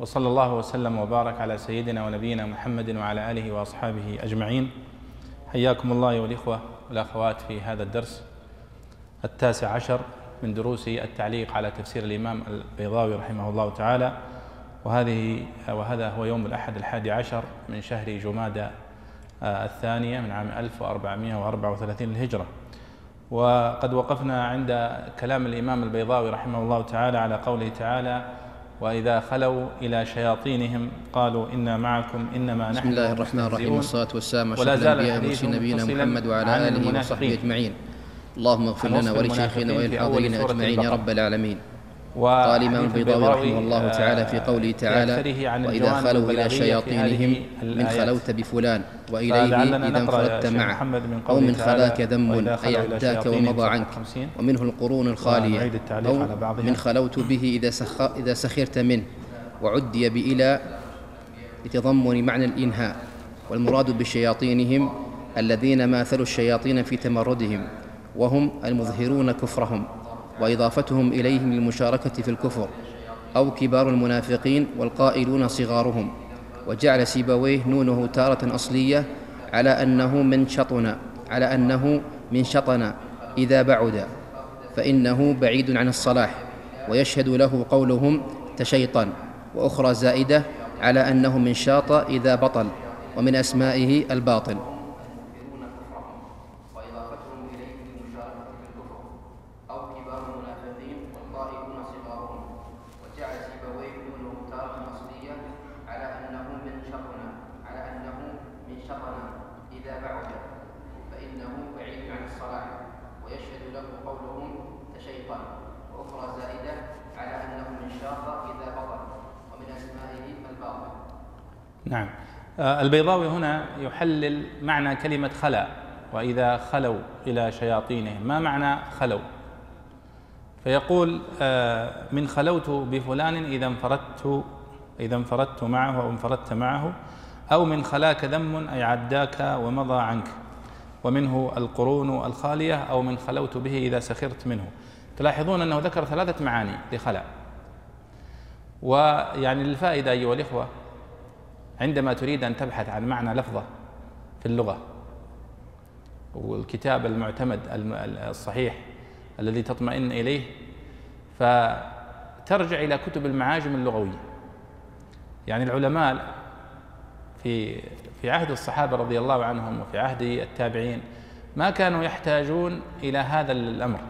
وصلى الله وسلم وبارك على سيدنا ونبينا محمد وعلى آله وأصحابه أجمعين. حياكم الله والإخوة والأخوات في هذا الدرس التاسع عشر من دروس التعليق على تفسير الإمام البيضاوي رحمه الله تعالى. وهذه وهذا هو يوم الأحد الحادي عشر من شهر جمادى الثانية من عام 1434 للهجرة. وقد وقفنا عند كلام الإمام البيضاوي رحمه الله تعالى على قوله تعالى وإذا خلوا إلى شياطينهم قالوا إنا معكم إنما نحن بسم الله الرحمن الرحيم والصلاة والسلام على والمرسلين نبينا محمد وعلى المنافقين. وصحبه أجمعين اللهم اغفر لنا ولشيخنا وللحاضرين سورة أجمعين يا. رب العالمين قال الإمام البيضاوي رحمه الله تعالى في آه، قوله تعالى وإذا خلوا إلى شياطينهم من. خلوت بفلان وإليه إذا انفردت معه أو من خلاك ذم أي عداك ومضى عنك. 50 ومنه القرون ونعيد الخالية. أو. من خلوت به إذا, سخ... إذا سخرت منه. وعدي بإلى لتضمن معنى الإنهاء. والمراد بشياطينهم الذين ماثلوا الشياطين في تمردهم. وهم المظهرون كفرهم. وإضافتهم إليهم للمشاركة في الكفر أو كبار المنافقين والقائلون صغارهم وجعل سيبويه نونه تارة أصلية على أنه من شطن على أنه من شطن إذا بعد فإنه بعيد عن الصلاح ويشهد له قولهم تشيطن وأخرى زائدة على أنه من شاط إذا بطل ومن أسمائه الباطل وإضافتهم إليه للمشاركة في الكفر أو كبار المنافقين والقائلون صغارهم وجعل سيبويه نونه تارة أصلية على أنه من شطن على أنه من شطن إذا بعد فإنه بعيد عن الصلاح قولهم تشيطن وأخرى زائدة على أنه من شاط إذا بطل ومن أسمائه الباطل. نعم. آه، البيضاوي هنا يحلل معنى كلمة خلا وإذا خلوا إلى شياطينهم ما معنى خلوا؟ فيقول آه، من خلوت بفلان إذا انفردت إذا انفردت معه أو انفردت معه أو من خلاك ذم أي عداك ومضى عنك. ومنه القرون الخالية أو من خلوت به إذا سخرت منه. تلاحظون أنه ذكر ثلاثة معاني لخلا ويعني للفائدة أيها الإخوة عندما تريد أن تبحث عن معنى لفظة في اللغة والكتاب المعتمد الم- الصحيح الذي تطمئن إليه فترجع إلى كتب المعاجم اللغوية. يعني العلماء في في عهد الصحابة رضي الله عنهم وفي عهد التابعين ما كانوا يحتاجون إلى هذا الأمر.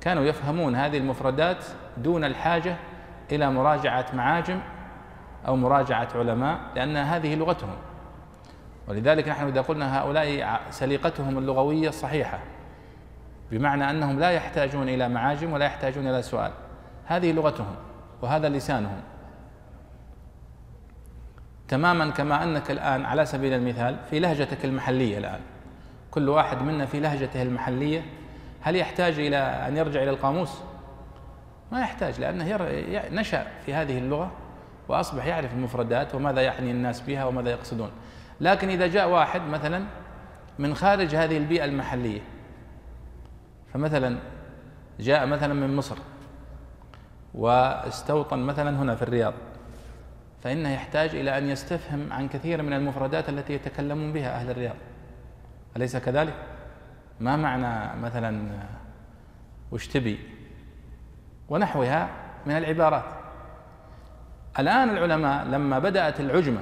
كانوا يفهمون هذه المفردات دون الحاجة إلى مراجعة معاجم أو مراجعة علماء لأن هذه لغتهم. ولذلك نحن إذا قلنا هؤلاء سليقتهم اللغوية صحيحة بمعنى أنهم لا يحتاجون إلى معاجم ولا يحتاجون إلى سؤال. هذه لغتهم وهذا لسانهم. تماما كما أنك الآن على سبيل المثال في لهجتك المحلية الآن. كل واحد منا في لهجته المحلية. هل يحتاج إلى أن يرجع إلى القاموس؟ ما يحتاج لأنه ير... نشأ في هذه اللغة وأصبح يعرف المفردات وماذا يعني الناس بها وماذا يقصدون. لكن إذا جاء واحد مثلا من خارج هذه البيئة المحلية فمثلا جاء مثلا من مصر واستوطن مثلا هنا في الرياض فإنه يحتاج إلى أن يستفهم عن كثير من المفردات التي يتكلمون بها أهل الرياض. أليس كذلك؟ ما معنى مثلا وش تبي؟ ونحوها من العبارات. الآن العلماء لما بدأت العجمة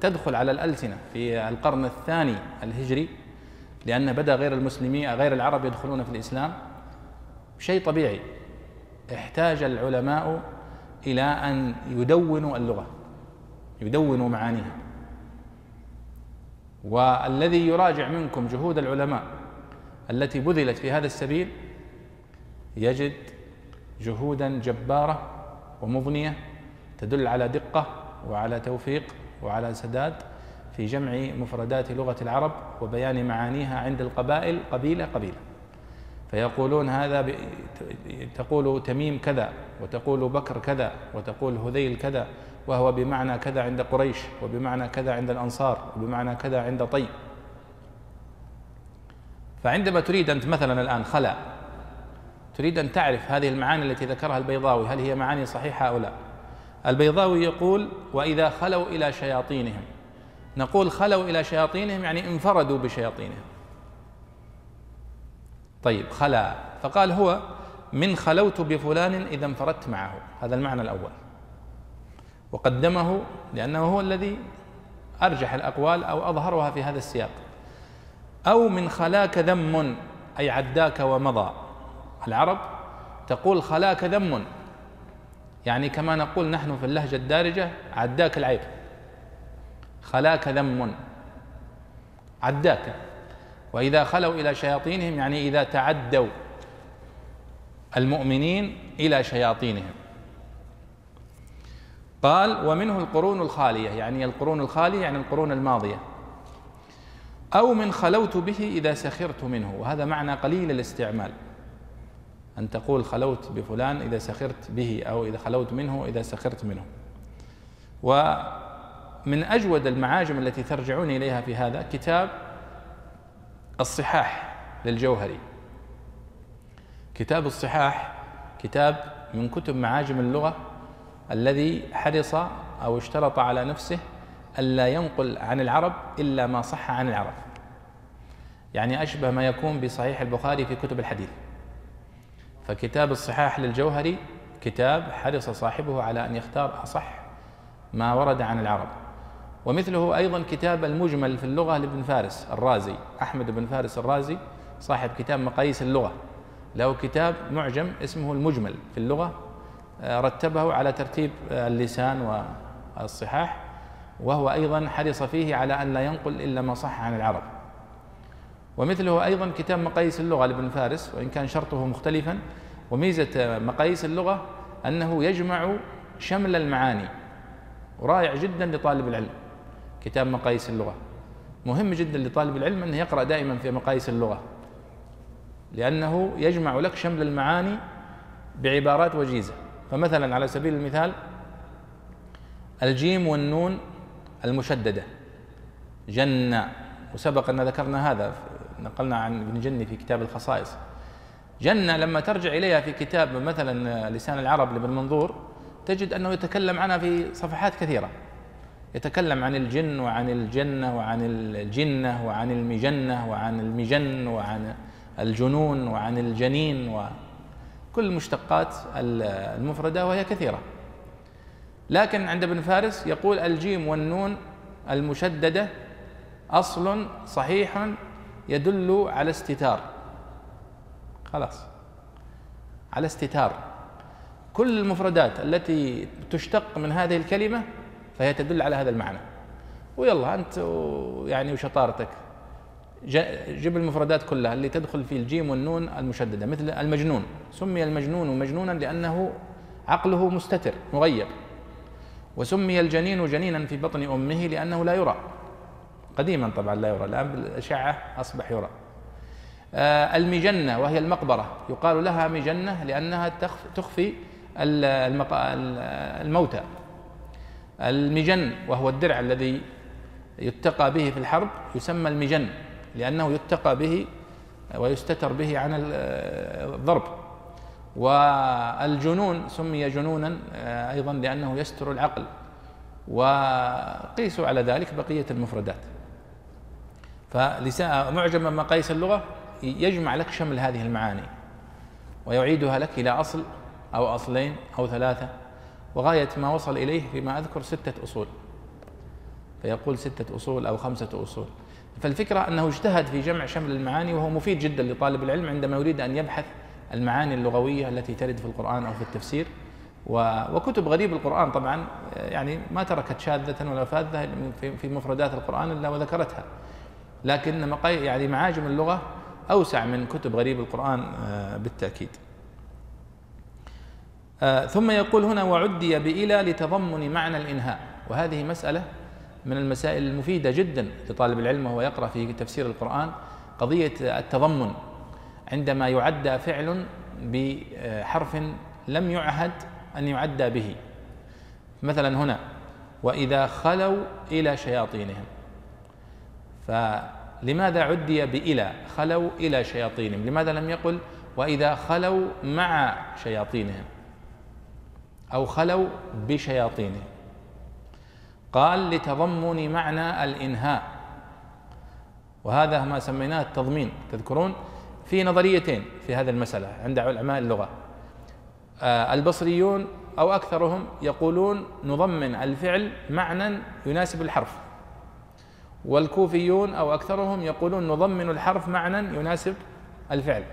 تدخل على الألسنة في القرن الثاني الهجري لأن بدأ غير المسلمين غير العرب يدخلون في الإسلام شيء طبيعي. احتاج العلماء إلى أن يدونوا اللغة. يدونوا معانيها. والذي يراجع منكم جهود العلماء التي بذلت في هذا السبيل يجد جهودا جبارة ومضنية تدل على دقة وعلى توفيق وعلى سداد في جمع مفردات لغة العرب وبيان معانيها عند القبائل قبيلة قبيلة. فيقولون هذا ب... تقول تميم كذا وتقول بكر كذا وتقول هذيل كذا وهو بمعنى كذا عند قريش وبمعنى كذا عند الأنصار وبمعنى كذا عند طي. فعندما تريد أنت مثلا الآن خلا تريد أن تعرف هذه المعاني التي ذكرها البيضاوي هل هي معاني صحيحة أو لا؟ البيضاوي يقول وإذا خلوا إلى شياطينهم. نقول خلوا إلى شياطينهم يعني انفردوا بشياطينهم. طيب خلا فقال هو من خلوت بفلان إذا انفردت معه. هذا المعنى الأول. وقدمه لأنه هو الذي أرجح الأقوال أو أظهرها في هذا السياق. أو من خلاك ذم أي عداك ومضى. العرب تقول خلاك ذم. يعني كما نقول نحن في اللهجة الدارجة عداك العيب. خلاك ذم. عداك. وإذا خلوا إلى شياطينهم يعني إذا تعدوا المؤمنين إلى شياطينهم. قال ومنه القرون الخالية يعني القرون الخالية يعني القرون الماضية. أو من خلوت به إذا سخرت منه وهذا معنى قليل الاستعمال. أن تقول خلوت بفلان إذا سخرت به أو إذا خلوت منه إذا سخرت منه. ومن أجود المعاجم التي ترجعون إليها في هذا كتاب الصحاح للجوهري. كتاب الصحاح كتاب من كتب معاجم اللغة الذي حرص أو اشترط على نفسه ألا ينقل عن العرب إلا ما صح عن العرب. يعني أشبه ما يكون بصحيح البخاري في كتب الحديث. فكتاب الصحاح للجوهري كتاب حرص صاحبه على أن يختار أصح ما ورد عن العرب. ومثله أيضا كتاب المجمل في اللغة لابن فارس الرازي أحمد بن فارس الرازي صاحب كتاب مقاييس اللغة. له كتاب معجم اسمه المجمل في اللغة رتبه على ترتيب اللسان والصحاح وهو أيضا حرص فيه على أن لا ينقل إلا ما صح عن العرب. ومثله أيضا كتاب مقاييس اللغة لابن فارس وإن كان شرطه مختلفا وميزة مقاييس اللغة أنه يجمع شمل المعاني ورائع جدا لطالب العلم. كتاب مقاييس اللغة. مهم جدا لطالب العلم أنه يقرأ دائما في مقاييس اللغة لأنه يجمع لك شمل المعاني بعبارات وجيزة. فمثلا على سبيل المثال الجيم والنون المشددة. جنة وسبق أن ذكرنا هذا نقلنا عن ابن جني في كتاب الخصائص. جنة لما ترجع إليها في كتاب مثلا لسان العرب لابن منظور تجد أنه يتكلم عنها في صفحات كثيرة. يتكلم عن الجن وعن الجنة وعن الجنة وعن المجنة وعن المجن وعن الجنون وعن الجنين وكل المشتقات المفردة وهي كثيرة. لكن عند ابن فارس يقول الجيم والنون المشددة أصل صحيح يدل على استتار. خلاص. على استتار. كل المفردات التي تشتق من هذه الكلمة فهي تدل على هذا المعنى. ويلا أنت يعني وشطارتك. جيب المفردات كلها اللي تدخل في الجيم والنون المشددة مثل المجنون. سمي المجنون مجنونا لأنه عقله مستتر مغيب. وسمي الجنين جنينا في بطن أمه لأنه لا يرى. قديما طبعا لا يرى الآن بالأشعة أصبح يرى. آه المجنة وهي المقبرة. يقال لها مجنة لأنها تخفي الموتى. المجن وهو الدرع الذي يتقى به في الحرب يسمى المجن. لأنه يتقى به ويستتر به عن الضرب. والجنون سمي جنونا آه، أيضا لأنه يستر العقل. وقيسوا على ذلك بقية المفردات. فلسان معجم مقاييس اللغة يجمع لك شمل هذه المعاني ويعيدها لك إلى أصل أو أصلين أو ثلاثة وغاية ما وصل إليه فيما أذكر ستة أصول. فيقول ستة أصول أو خمسة أصول. فالفكرة أنه اجتهد في جمع شمل المعاني وهو مفيد جدا لطالب العلم عندما يريد أن يبحث المعاني اللغوية التي ترد في القرآن أو في التفسير. وكتب غريب القرآن طبعا يعني ما تركت شاذة ولا فاذة في مفردات القرآن إلا وذكرتها. لكن يعني معاجم اللغة أوسع من كتب غريب القرآن آه، بالتأكيد. آه، ثم يقول هنا وعدي بإلى لتضمن معنى الإنهاء. وهذه مسألة من المسائل المفيدة جدا لطالب العلم وهو يقرأ في تفسير القرآن قضية التضمن. عندما يعدى فعل بحرف لم يعهد أن يعدى به. مثلا هنا وإذا خلوا إلى شياطينهم. فلماذا عدي بإلى؟ خلوا إلى شياطينهم. لماذا لم يقل وإذا خلوا مع شياطينهم؟ أو خلوا بشياطينهم. قال لتضمن معنى الإنهاء. وهذا ما سميناه التضمين. تذكرون؟ في نظريتين في هذه المسألة عند علماء اللغة. آه، البصريون أو أكثرهم يقولون نضمن الفعل معنى يناسب الحرف. والكوفيون أو أكثرهم يقولون نضمن الحرف معنى يناسب الفعل.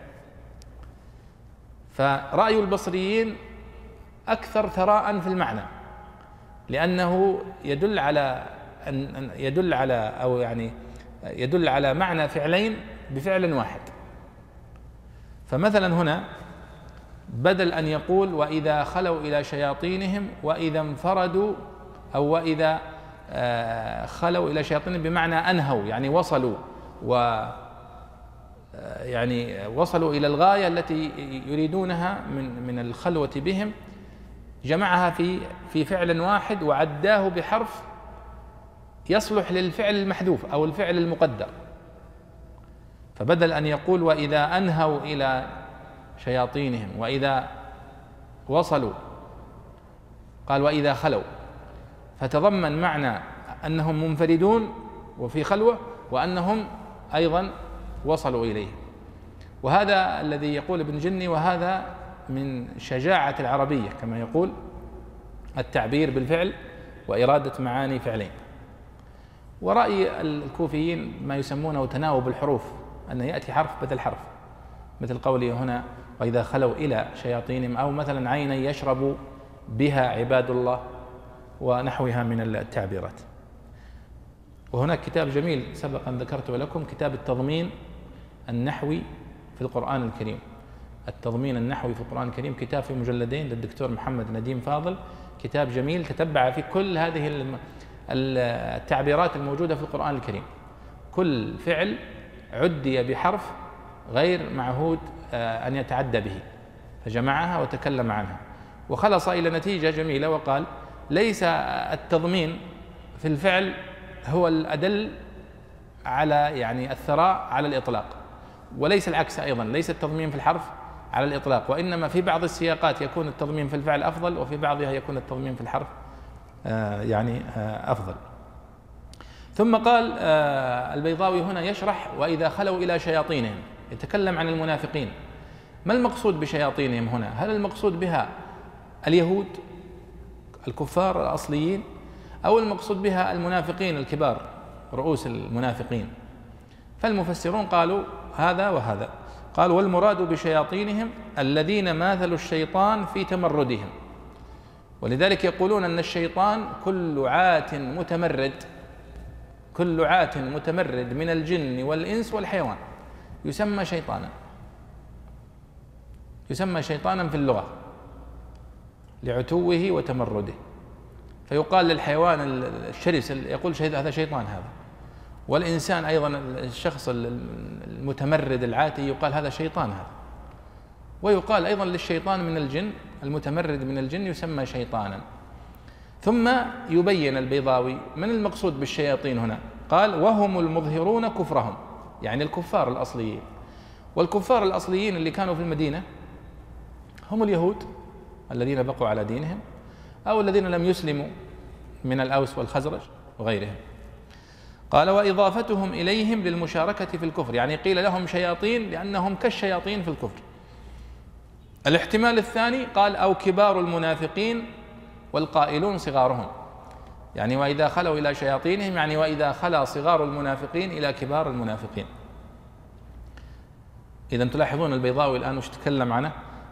فرأي البصريين أكثر ثراء في المعنى. لأنه يدل على أن يدل على أو يعني يدل على معنى فعلين بفعل واحد. فمثلا هنا بدل أن يقول وإذا خلوا إلى شياطينهم وإذا انفردوا أو وإذا آه، خلوا إلى شياطينهم بمعنى أنهوا يعني وصلوا و آه، يعني وصلوا إلى الغاية التي يريدونها من من الخلوة بهم جمعها في في فعل واحد وعداه بحرف يصلح للفعل المحذوف أو الفعل المقدر. فبدل أن يقول وإذا أنهوا إلى شياطينهم وإذا وصلوا قال وإذا خلوا. فتضمن معنى أنهم منفردون وفي خلوة وأنهم أيضا وصلوا إليه. وهذا الذي يقول ابن جني وهذا من شجاعة العربية كما يقول التعبير بالفعل وإرادة معاني فعلين. ورأي الكوفيين ما يسمونه تناوب الحروف أن يأتي حرف بدل حرف. مثل قوله هنا وإذا خلوا إلى شياطينهم أو مثلا عينا يشرب بها عباد الله ونحوها من التعبيرات. وهناك كتاب جميل سبق أن ذكرته لكم كتاب التضمين النحوي في القرآن الكريم. التضمين النحوي في القرآن الكريم كتاب في مجلدين للدكتور محمد نديم فاضل كتاب جميل تتبع في كل هذه التعبيرات الموجودة في القرآن الكريم. كل فعل عدي بحرف غير معهود آه، أن يتعدى به. فجمعها وتكلم عنها. وخلص إلى نتيجة جميلة وقال ليس التضمين في الفعل هو الأدل على يعني الثراء على الإطلاق وليس العكس أيضا. ليس التضمين في الحرف على الإطلاق. وإنما في بعض السياقات يكون التضمين في الفعل أفضل وفي بعضها يكون التضمين في الحرف آه، يعني آه، أفضل. ثم قال آه، البيضاوي هنا يشرح وإذا خلوا إلى شياطينهم يتكلم عن المنافقين. ما المقصود بشياطينهم هنا؟ هل المقصود بها اليهود الكفار الأصليين أو المقصود بها المنافقين الكبار رؤوس المنافقين؟ فالمفسرون قالوا هذا وهذا. قال والمراد بشياطينهم الذين ماثلوا الشيطان في تمردهم. ولذلك يقولون أن الشيطان كل عات متمرد كل عات متمرد من الجن والإنس والحيوان يسمى شيطانا. يسمى شيطانا في اللغة لعتوه وتمرده. فيقال للحيوان الشرس يقول هذا شيطان هذا. والإنسان أيضا الشخص المتمرد العاتي يقال هذا شيطان هذا. ويقال أيضا للشيطان من الجن المتمرد من الجن يسمى شيطانا. ثم يبين البيضاوي من المقصود بالشياطين هنا. قال وهم المظهرون كفرهم. يعني الكفار الأصليين. والكفار الأصليين اللي كانوا في المدينة هم اليهود الذين بقوا على دينهم أو الذين لم يسلموا من الأوس والخزرج وغيرهم. قال وإضافتهم إليهم للمشاركة في الكفر. يعني قيل لهم شياطين لأنهم كالشياطين في الكفر. الاحتمال الثاني قال أو كبار المنافقين والقائلون صغارهم. يعني وإذا خلوا إلى شياطينهم يعني وإذا خلا صغار المنافقين إلى كبار المنافقين. إذا تلاحظون البيضاوي الآن وش تكلم عنه؟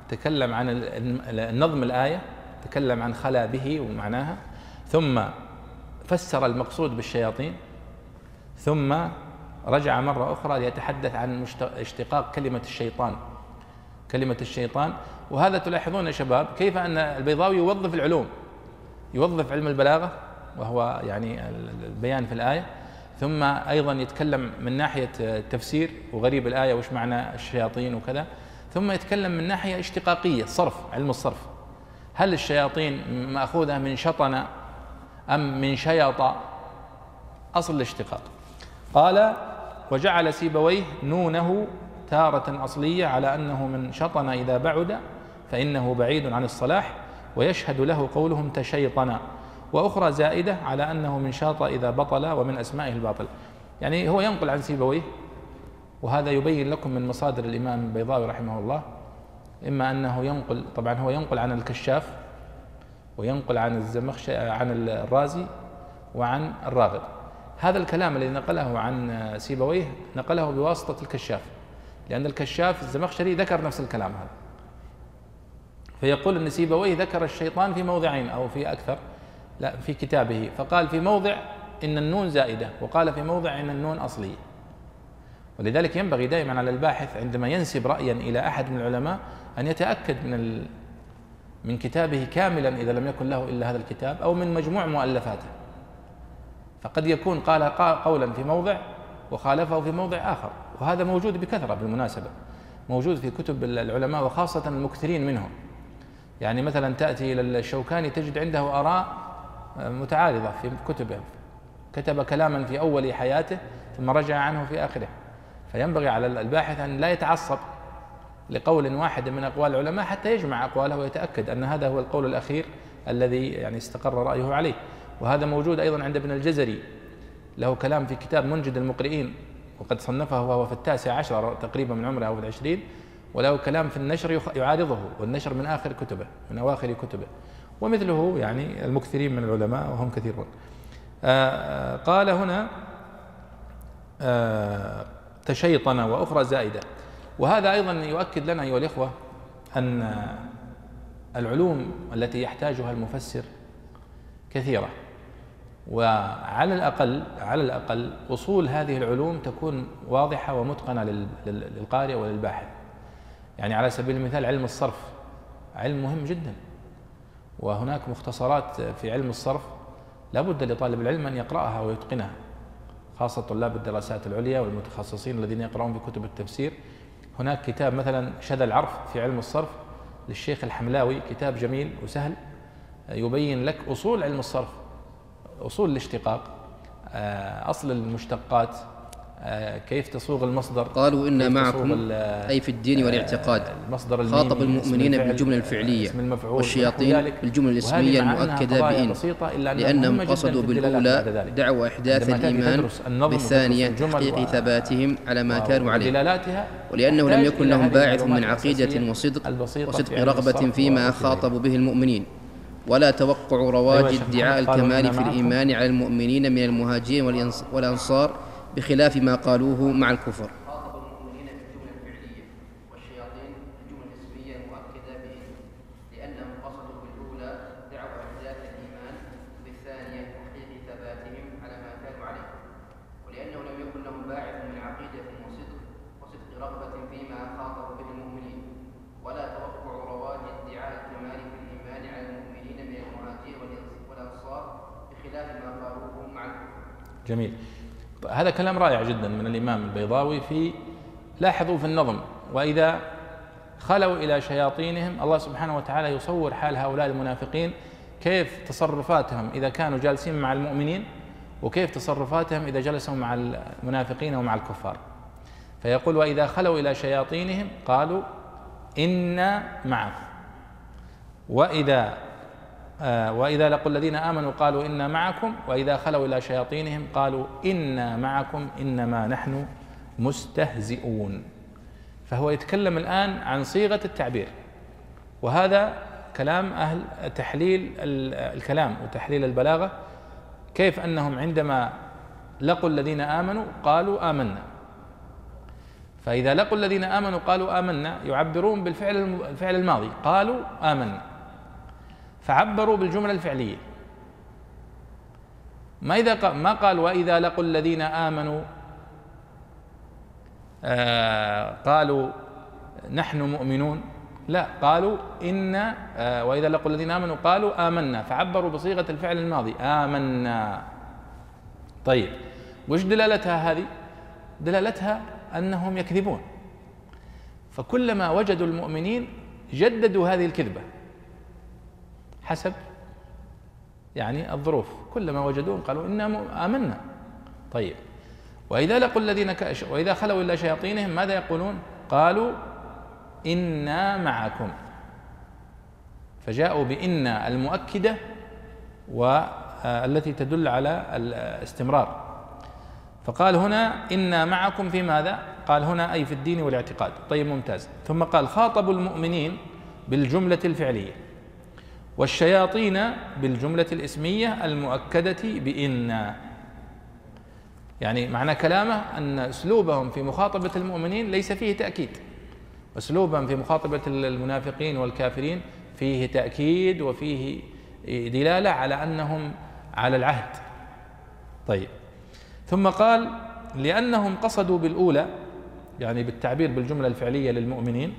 تكلم عن النظم الآية تكلم عن خلا به ومعناها. ثم فسر المقصود بالشياطين. ثم رجع مرة أخرى ليتحدث عن اشتقاق كلمة الشيطان. كلمة الشيطان. وهذا تلاحظون يا شباب كيف أن البيضاوي يوظف العلوم. يوظف علم البلاغة وهو يعني البيان في الآية. ثم أيضا يتكلم من ناحية التفسير وغريب الآية وش معنى الشياطين وكذا. ثم يتكلم من ناحية اشتقاقية صرف علم الصرف. هل الشياطين مأخوذة من شطن أم من شيط أصل الاشتقاق. قال وجعل سيبويه نونه تارة أصلية على أنه من شطن إذا بعد فإنه بعيد عن الصلاح ويشهد له قولهم تشيطنا. وأخرى زائدة على أنه من شاط إذا بطل ومن أسمائه الباطل. يعني هو ينقل عن سيبويه وهذا يبين لكم من مصادر الإمام البيضاوي رحمه الله إما أنه ينقل طبعا هو ينقل عن الكشاف وينقل عن الزمخش عن الرازي وعن الراغب. هذا الكلام الذي نقله عن سيبويه نقله بواسطة الكشاف لأن الكشاف الزمخشري ذكر نفس الكلام هذا. فيقول أن سيبويه ذكر الشيطان في موضعين أو في أكثر لا في كتابه. فقال في موضع إن النون زائدة وقال في موضع إن النون أصلية. ولذلك ينبغي دائما على الباحث عندما ينسب رأيا إلى أحد من العلماء أن يتأكد من من كتابه كاملا إذا لم يكن له إلا هذا الكتاب أو من مجموع مؤلفاته. فقد يكون قال قولا في موضع وخالفه في موضع آخر. وهذا موجود بكثرة بالمناسبة موجود في كتب العلماء وخاصة المكثرين منهم. يعني مثلا تأتي إلى الشوكاني تجد عنده آراء متعارضة في كتبه. كتب كلاما في أول حياته ثم رجع عنه في آخره. فينبغي على الباحث أن لا يتعصب لقول واحد من أقوال العلماء حتى يجمع أقواله ويتأكد أن هذا هو القول الأخير الذي يعني استقر رأيه عليه. وهذا موجود أيضا عند ابن الجزري. له كلام في كتاب منجد المقرئين وقد صنفه وهو في التاسع عشر تقريبا من عمره أو في العشرين وله كلام في النشر يعارضه والنشر من آخر كتبه من أواخر كتبه. ومثله يعني المكثرين من العلماء وهم كثيرون. آه، قال هنا آه، تشيطن وأخرى زائدة. وهذا أيضا يؤكد لنا أيها الإخوة أن العلوم التي يحتاجها المفسر كثيرة. وعلى الأقل على الأقل أصول هذه العلوم تكون واضحة ومتقنة للقارئ وللباحث. يعني على سبيل المثال علم الصرف علم مهم جدا. وهناك مختصرات في علم الصرف لا بد لطالب العلم أن يقرأها ويتقنها خاصة طلاب الدراسات العليا والمتخصصين الذين يقرؤون في كتب التفسير. هناك كتاب مثلا شذا العرف في علم الصرف للشيخ الحملاوي كتاب جميل وسهل يبين لك أصول علم الصرف. أصول الاشتقاق آه، أصل المشتقات آه، كيف تصوغ المصدر قالوا إن معكم أي في الدين آه، والاعتقاد. المصدر خاطب المؤمنين بالجملة الفعلية والشياطين بالجملة الاسمية المؤكدة بإن. لأنهم قصدوا بالأولى دعوة إحداث الإيمان بالثانية تحقيق ثباتهم على ما كانوا عليه. ولأنه لم يكن لهم باعث من عقيدة وصدق وصدق رغبة فيما خاطبوا به المؤمنين. ولا توقع رواج أيوة ادعاء الكمال في الإيمان على المؤمنين من المهاجرين والأنصار بخلاف ما قالوه مع الكفر. جميل. هذا كلام رائع جدا من الإمام البيضاوي في لاحظوا في النظم وإذا خلوا إلى شياطينهم الله سبحانه وتعالى يصور حال هؤلاء المنافقين كيف تصرفاتهم إذا كانوا جالسين مع المؤمنين وكيف تصرفاتهم إذا جلسوا مع المنافقين ومع الكفار. فيقول وإذا خلوا إلى شياطينهم قالوا إنا معكم. وإذا وإذا لقوا الذين آمنوا قالوا إنا معكم وإذا خلوا إلى شياطينهم قالوا إنا معكم إنما نحن مستهزئون. فهو يتكلم الآن عن صيغة التعبير. وهذا كلام أهل تحليل الكلام وتحليل البلاغة. كيف أنهم عندما لقوا الذين آمنوا قالوا آمنا. فإذا لقوا الذين آمنوا قالوا آمنا يعبرون بالفعل الفعل الماضي. قالوا آمنا. فعبروا بالجملة الفعلية. ما إذا ما قال وإذا لقوا الذين آمنوا آه قالوا نحن مؤمنون. لا قالوا إن آه، وإذا لقوا الذين آمنوا قالوا آمنا. فعبروا بصيغة الفعل الماضي آمنا. طيب وش دلالتها هذه؟ دلالتها أنهم يكذبون. فكلما وجدوا المؤمنين جددوا هذه الكذبة. حسب يعني الظروف. كلما وجدوهم قالوا إنا آمنا. طيب. وإذا لقوا الذين كأش وإذا خلوا إلى شياطينهم ماذا يقولون؟ قالوا إنا معكم. فجاءوا بإن المؤكدة والتي تدل على الاستمرار. فقال هنا إنا معكم في ماذا؟ قال هنا أي في الدين والاعتقاد. طيب ممتاز. ثم قال خاطبوا المؤمنين بالجملة الفعلية. والشياطين بالجملة الإسمية المؤكدة بإن. يعني معنى كلامه أن أسلوبهم في مخاطبة المؤمنين ليس فيه تأكيد. أسلوبهم في مخاطبة المنافقين والكافرين فيه تأكيد وفيه دلالة على أنهم على العهد. طيب. ثم قال لأنهم قصدوا بالأولى يعني بالتعبير بالجملة الفعلية للمؤمنين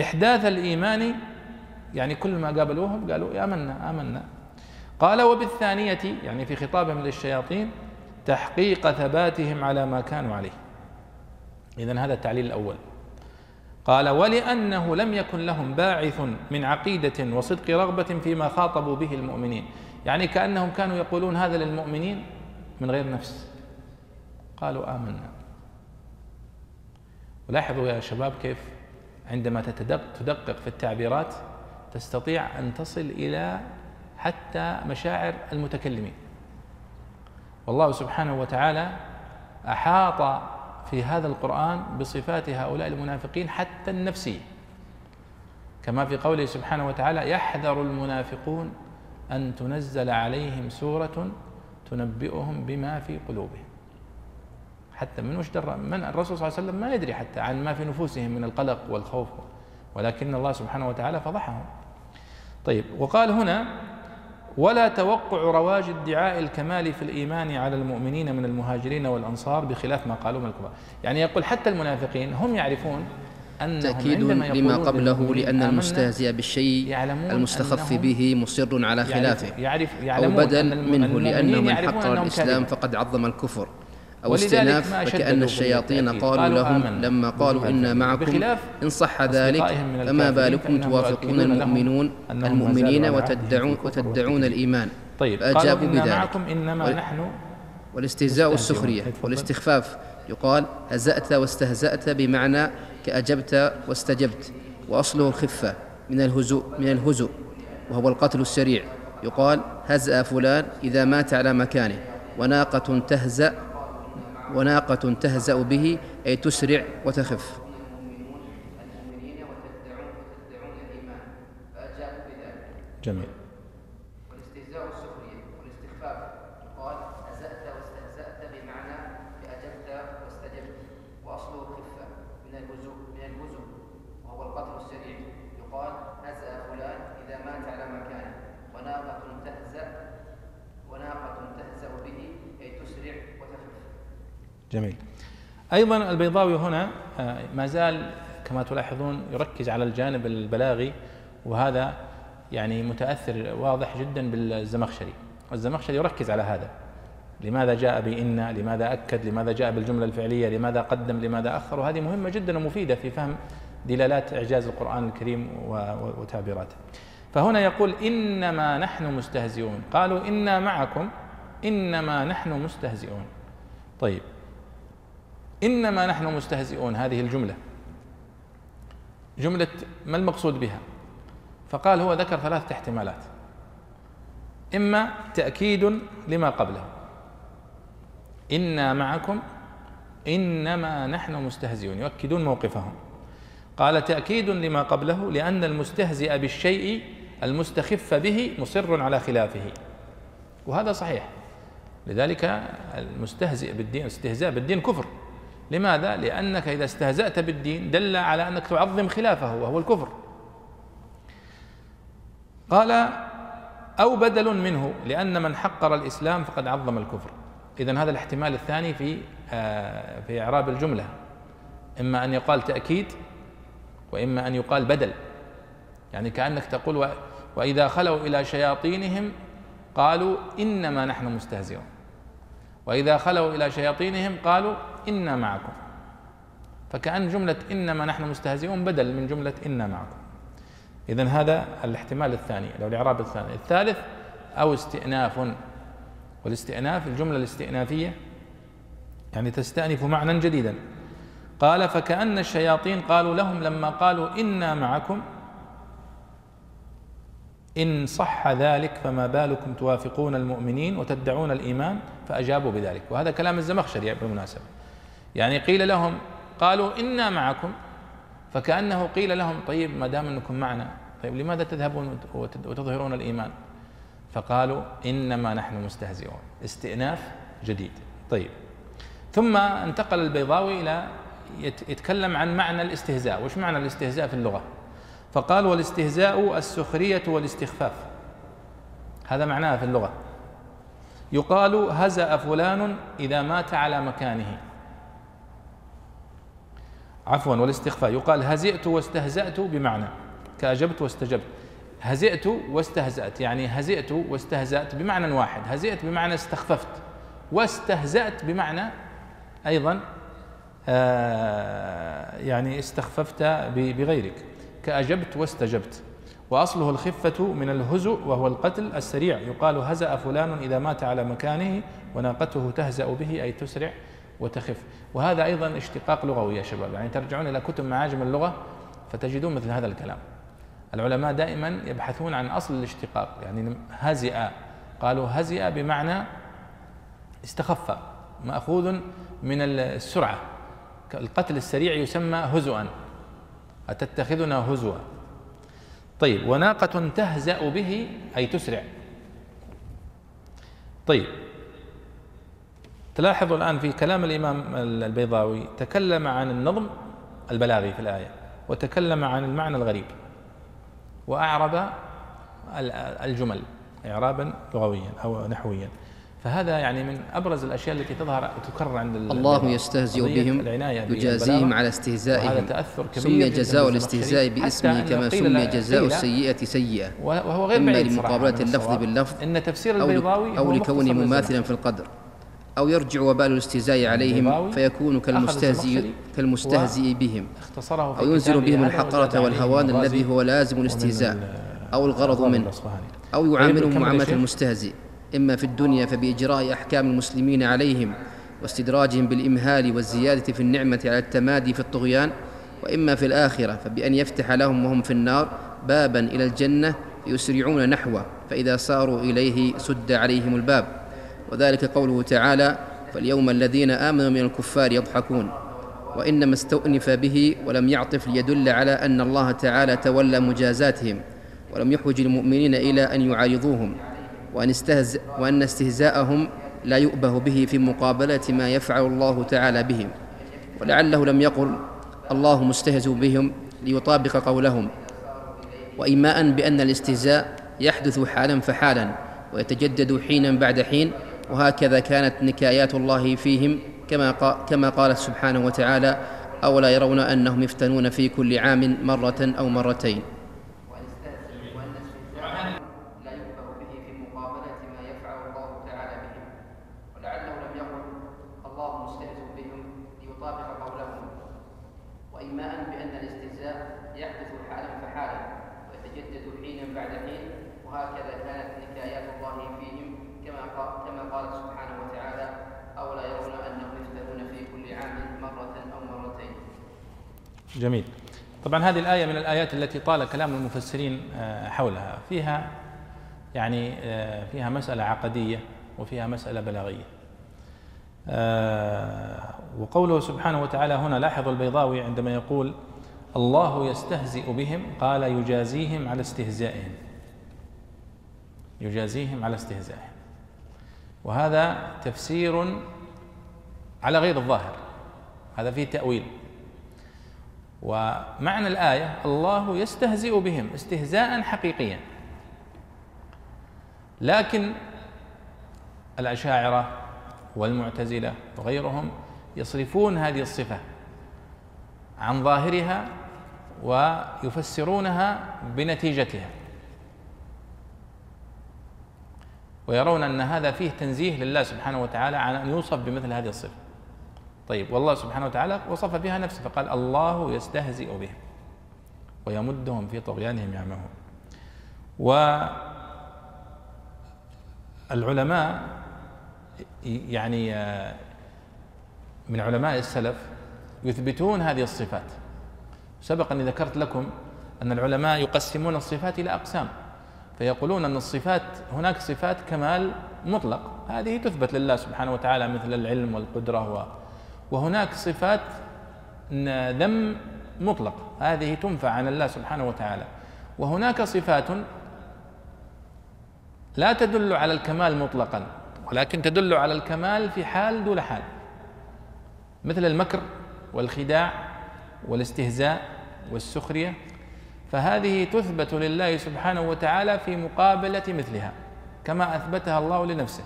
إحداث الإيمان يعني كل ما قابلوهم قالوا آمنا آمنا. قال وبالثانية يعني في خطابهم للشياطين تحقيق ثباتهم على ما كانوا عليه. إذن هذا التعليل الأول. قال ولأنه لم يكن لهم باعث من عقيدة وصدق رغبة فيما خاطبوا به المؤمنين. يعني كأنهم كانوا يقولون هذا للمؤمنين من غير نفس. قالوا آمنا. ولاحظوا يا شباب كيف عندما تدقق في التعبيرات تستطيع أن تصل إلى حتى مشاعر المتكلمين. والله سبحانه وتعالى أحاط في هذا القرآن بصفات هؤلاء المنافقين حتى النفسية. كما في قوله سبحانه وتعالى يحذر المنافقون أن تنزل عليهم سورة تنبئهم بما في قلوبهم. حتى من وش در من الرسول صلى الله عليه وسلم ما يدري حتى عن ما في نفوسهم من القلق والخوف ولكن الله سبحانه وتعالى فضحهم. طيب وقال هنا ولا توقع رواج ادعاء الكمال في الإيمان على المؤمنين من المهاجرين والأنصار بخلاف ما قالوا من الكفار. يعني يقول حتى المنافقين هم يعرفون أنهم تأكيد لما قبله لأن المستهزئ بالشيء المستخف به مصر على خلافه. يعرف أو بدل منه لأن من حقر الإسلام فقد عظم الكفر. أو استئناف فكأن الشياطين قالوا لهم لما قالوا إنا معكم إن صح ذلك فما بالكم توافقون المؤمنون المؤمنين وتدعون وتدعون الإيمان. طيب فأجابوا بذلك. إنما نحن والاستهزاء السخرية والاستخفاف. يقال هزأت واستهزأت بمعنى كأجبت واستجبت. وأصله الخفة من الهزوء من الهزوء وهو القتل السريع. يقال هزأ فلان إذا مات على مكانه. وناقة تهزأ وناقة تهزأ به أي تسرع وتخف. جميل والاستهزاء السخرية والاستخفاف قال هزأت واستهزأت بمعنى أجبت واستجبت وأصله الخفة من الهزوء من الهزوء وهو القتل السريع يقال هزأ فلان إذا مات على مكانه وناقة تهزأ وناقة تهزأ به أي تسرع وتخف جميل. أيضا البيضاوي هنا آه، ما زال كما تلاحظون يركز على الجانب البلاغي وهذا يعني متأثر واضح جدا بالزمخشري. والزمخشري يركز على هذا. لماذا جاء بإن؟ لماذا أكد؟ لماذا جاء بالجملة الفعلية؟ لماذا قدم؟ لماذا أخر؟ وهذه مهمة جدا ومفيدة في فهم دلالات إعجاز القرآن الكريم وتعبيراته. فهنا يقول إنما نحن مستهزئون. قالوا إنا معكم إنما نحن مستهزئون. طيب إنما نحن مستهزئون هذه الجملة. جملة ما المقصود بها؟ فقال هو ذكر ثلاثة احتمالات. إما تأكيد لما قبله. إنا معكم إنما نحن مستهزئون يؤكدون موقفهم. قال تأكيد لما قبله لأن المستهزئ بالشيء المستخف به مصر على خلافه. وهذا صحيح. لذلك المستهزئ بالدين استهزاء بالدين كفر. لماذا؟ لأنك إذا استهزأت بالدين دل على أنك تعظم خلافه وهو الكفر. قال أو بدل منه لأن من حقر الإسلام فقد عظم الكفر. إذا هذا الاحتمال الثاني في آه، في إعراب الجملة. إما أن يقال تأكيد وإما أن يقال بدل. يعني كأنك تقول وإذا خلوا إلى شياطينهم قالوا إنما نحن مستهزئون. وإذا خلوا إلى شياطينهم قالوا إنا معكم. فكأن جملة إنما نحن مستهزئون بدل من جملة إنا معكم. إذا هذا الاحتمال الثاني أو الإعراب الثاني. الثالث أو استئناف. والاستئناف الجملة الاستئنافية يعني تستأنف معنى جديدا. قال فكأن الشياطين قالوا لهم لما قالوا إنا معكم إن صح ذلك فما بالكم توافقون المؤمنين وتدعون الإيمان فأجابوا بذلك. وهذا كلام الزمخشري بالمناسبة. يعني قيل لهم قالوا إنا معكم. فكأنه قيل لهم طيب ما دام أنكم معنا طيب لماذا تذهبون وتظهرون الإيمان؟ فقالوا إنما نحن مستهزئون. استئناف جديد. طيب. ثم انتقل البيضاوي إلى يتكلم عن معنى الاستهزاء. وش معنى الاستهزاء في اللغة؟ فقال والاستهزاء السخرية والاستخفاف. هذا معناه في اللغة. يقال هزأ فلان إذا مات على مكانه. عفوا والاستخفاء يقال هزئت واستهزأت بمعنى كأجبت واستجبت. هزئت واستهزأت يعني هزئت واستهزأت بمعنى واحد. هزئت بمعنى استخففت. واستهزأت بمعنى أيضا آه يعني استخففت بغيرك. كأجبت واستجبت. وأصله الخفة من الهزء وهو القتل السريع. يقال هزأ فلان إذا مات على مكانه وناقته تهزأ به أي تسرع. وتخف. وهذا أيضا اشتقاق لغوي يا شباب. يعني ترجعون إلى كتب معاجم اللغة فتجدون مثل هذا الكلام. العلماء دائما يبحثون عن أصل الاشتقاق. يعني هزئ قالوا هزئ بمعنى استخف مأخوذ من السرعة. القتل السريع يسمى هزؤا. أتتخذنا هزوا؟ طيب وناقة تهزأ به أي تسرع. طيب تلاحظوا الآن في كلام الإمام البيضاوي تكلم عن النظم البلاغي في الآية وتكلم عن المعنى الغريب وأعرب الجمل إعرابا لغويا أو نحويا. فهذا يعني من أبرز الأشياء التي تظهر وتكرر عند الله يستهزئ بهم يجازيهم على استهزائهم. تأثر كبير سمي جزاء الاستهزاء باسمه كما سمي جزاء السيئة سيئة. وهو غير أما لمقابلة اللفظ باللفظ إن تفسير البيضاوي أو لكونه مماثلا في القدر. أو يرجع وبال الاستهزاء عليهم فيكون كالمستهزئ كالمستهزئ بهم. أو ينزل بهم الحقرة والهوان الذي هو لازم الاستهزاء. أو الغرض منه أو يعاملهم معاملة المستهزئ. إما في الدنيا فبإجراء أحكام المسلمين عليهم واستدراجهم بالإمهال والزيادة في النعمة على التمادي في الطغيان وإما في الآخرة فبأن يفتح لهم وهم في النار بابا إلى الجنة يسرعون نحوه فإذا صاروا إليه سد عليهم الباب. وذلك قوله تعالى فاليوم الذين آمنوا من الكفار يضحكون وإنما استؤنف به ولم يعطف ليدل على أن الله تعالى تولى مجازاتهم ولم يحوج المؤمنين إلى أن يعارضوهم وأن, استهز وأن استهزاءهم لا يؤبه به في مقابلة ما يفعل الله تعالى بهم ولعله لم يقل الله مستهزئ بهم ليطابق قولهم وإيماء بأن الاستهزاء يحدث حالا فحالا ويتجدد حينا بعد حين وهكذا كانت نكايات الله فيهم كما كما قال سبحانه وتعالى أولا يرون أنهم يفتنون في كل عام مرة أو مرتين. جميل. طبعا هذه الآية من الآيات التي طال كلام المفسرين آه، حولها. فيها يعني آه، فيها مسألة عقدية وفيها مسألة بلاغية. آه، وقوله سبحانه وتعالى هنا لاحظ البيضاوي عندما يقول الله يستهزئ بهم قال يجازيهم على استهزائهم. يجازيهم على استهزائهم. وهذا تفسير على غير الظاهر. هذا فيه تأويل. ومعنى الآية الله يستهزئ بهم استهزاء حقيقيا. لكن الأشاعرة والمعتزلة وغيرهم يصرفون هذه الصفة عن ظاهرها ويفسرونها بنتيجتها. ويرون أن هذا فيه تنزيه لله سبحانه وتعالى عن أن يوصف بمثل هذه الصفة. طيب والله سبحانه وتعالى وصف بها نفسه فقال الله يستهزئ بهم ويمدهم في طغيانهم يعمهون. والعلماء يعني من علماء السلف يثبتون هذه الصفات. سبق أني ذكرت لكم أن العلماء يقسمون الصفات إلى أقسام فيقولون أن الصفات هناك صفات كمال مطلق هذه تثبت لله سبحانه وتعالى مثل العلم والقدرة وهناك صفات ذم مطلق. هذه تنفع عن الله سبحانه وتعالى. وهناك صفات لا تدل على الكمال مطلقا ولكن تدل على الكمال في حال دون حال. مثل المكر والخداع والاستهزاء والسخرية فهذه تثبت لله سبحانه وتعالى في مقابلة مثلها كما أثبتها الله لنفسه.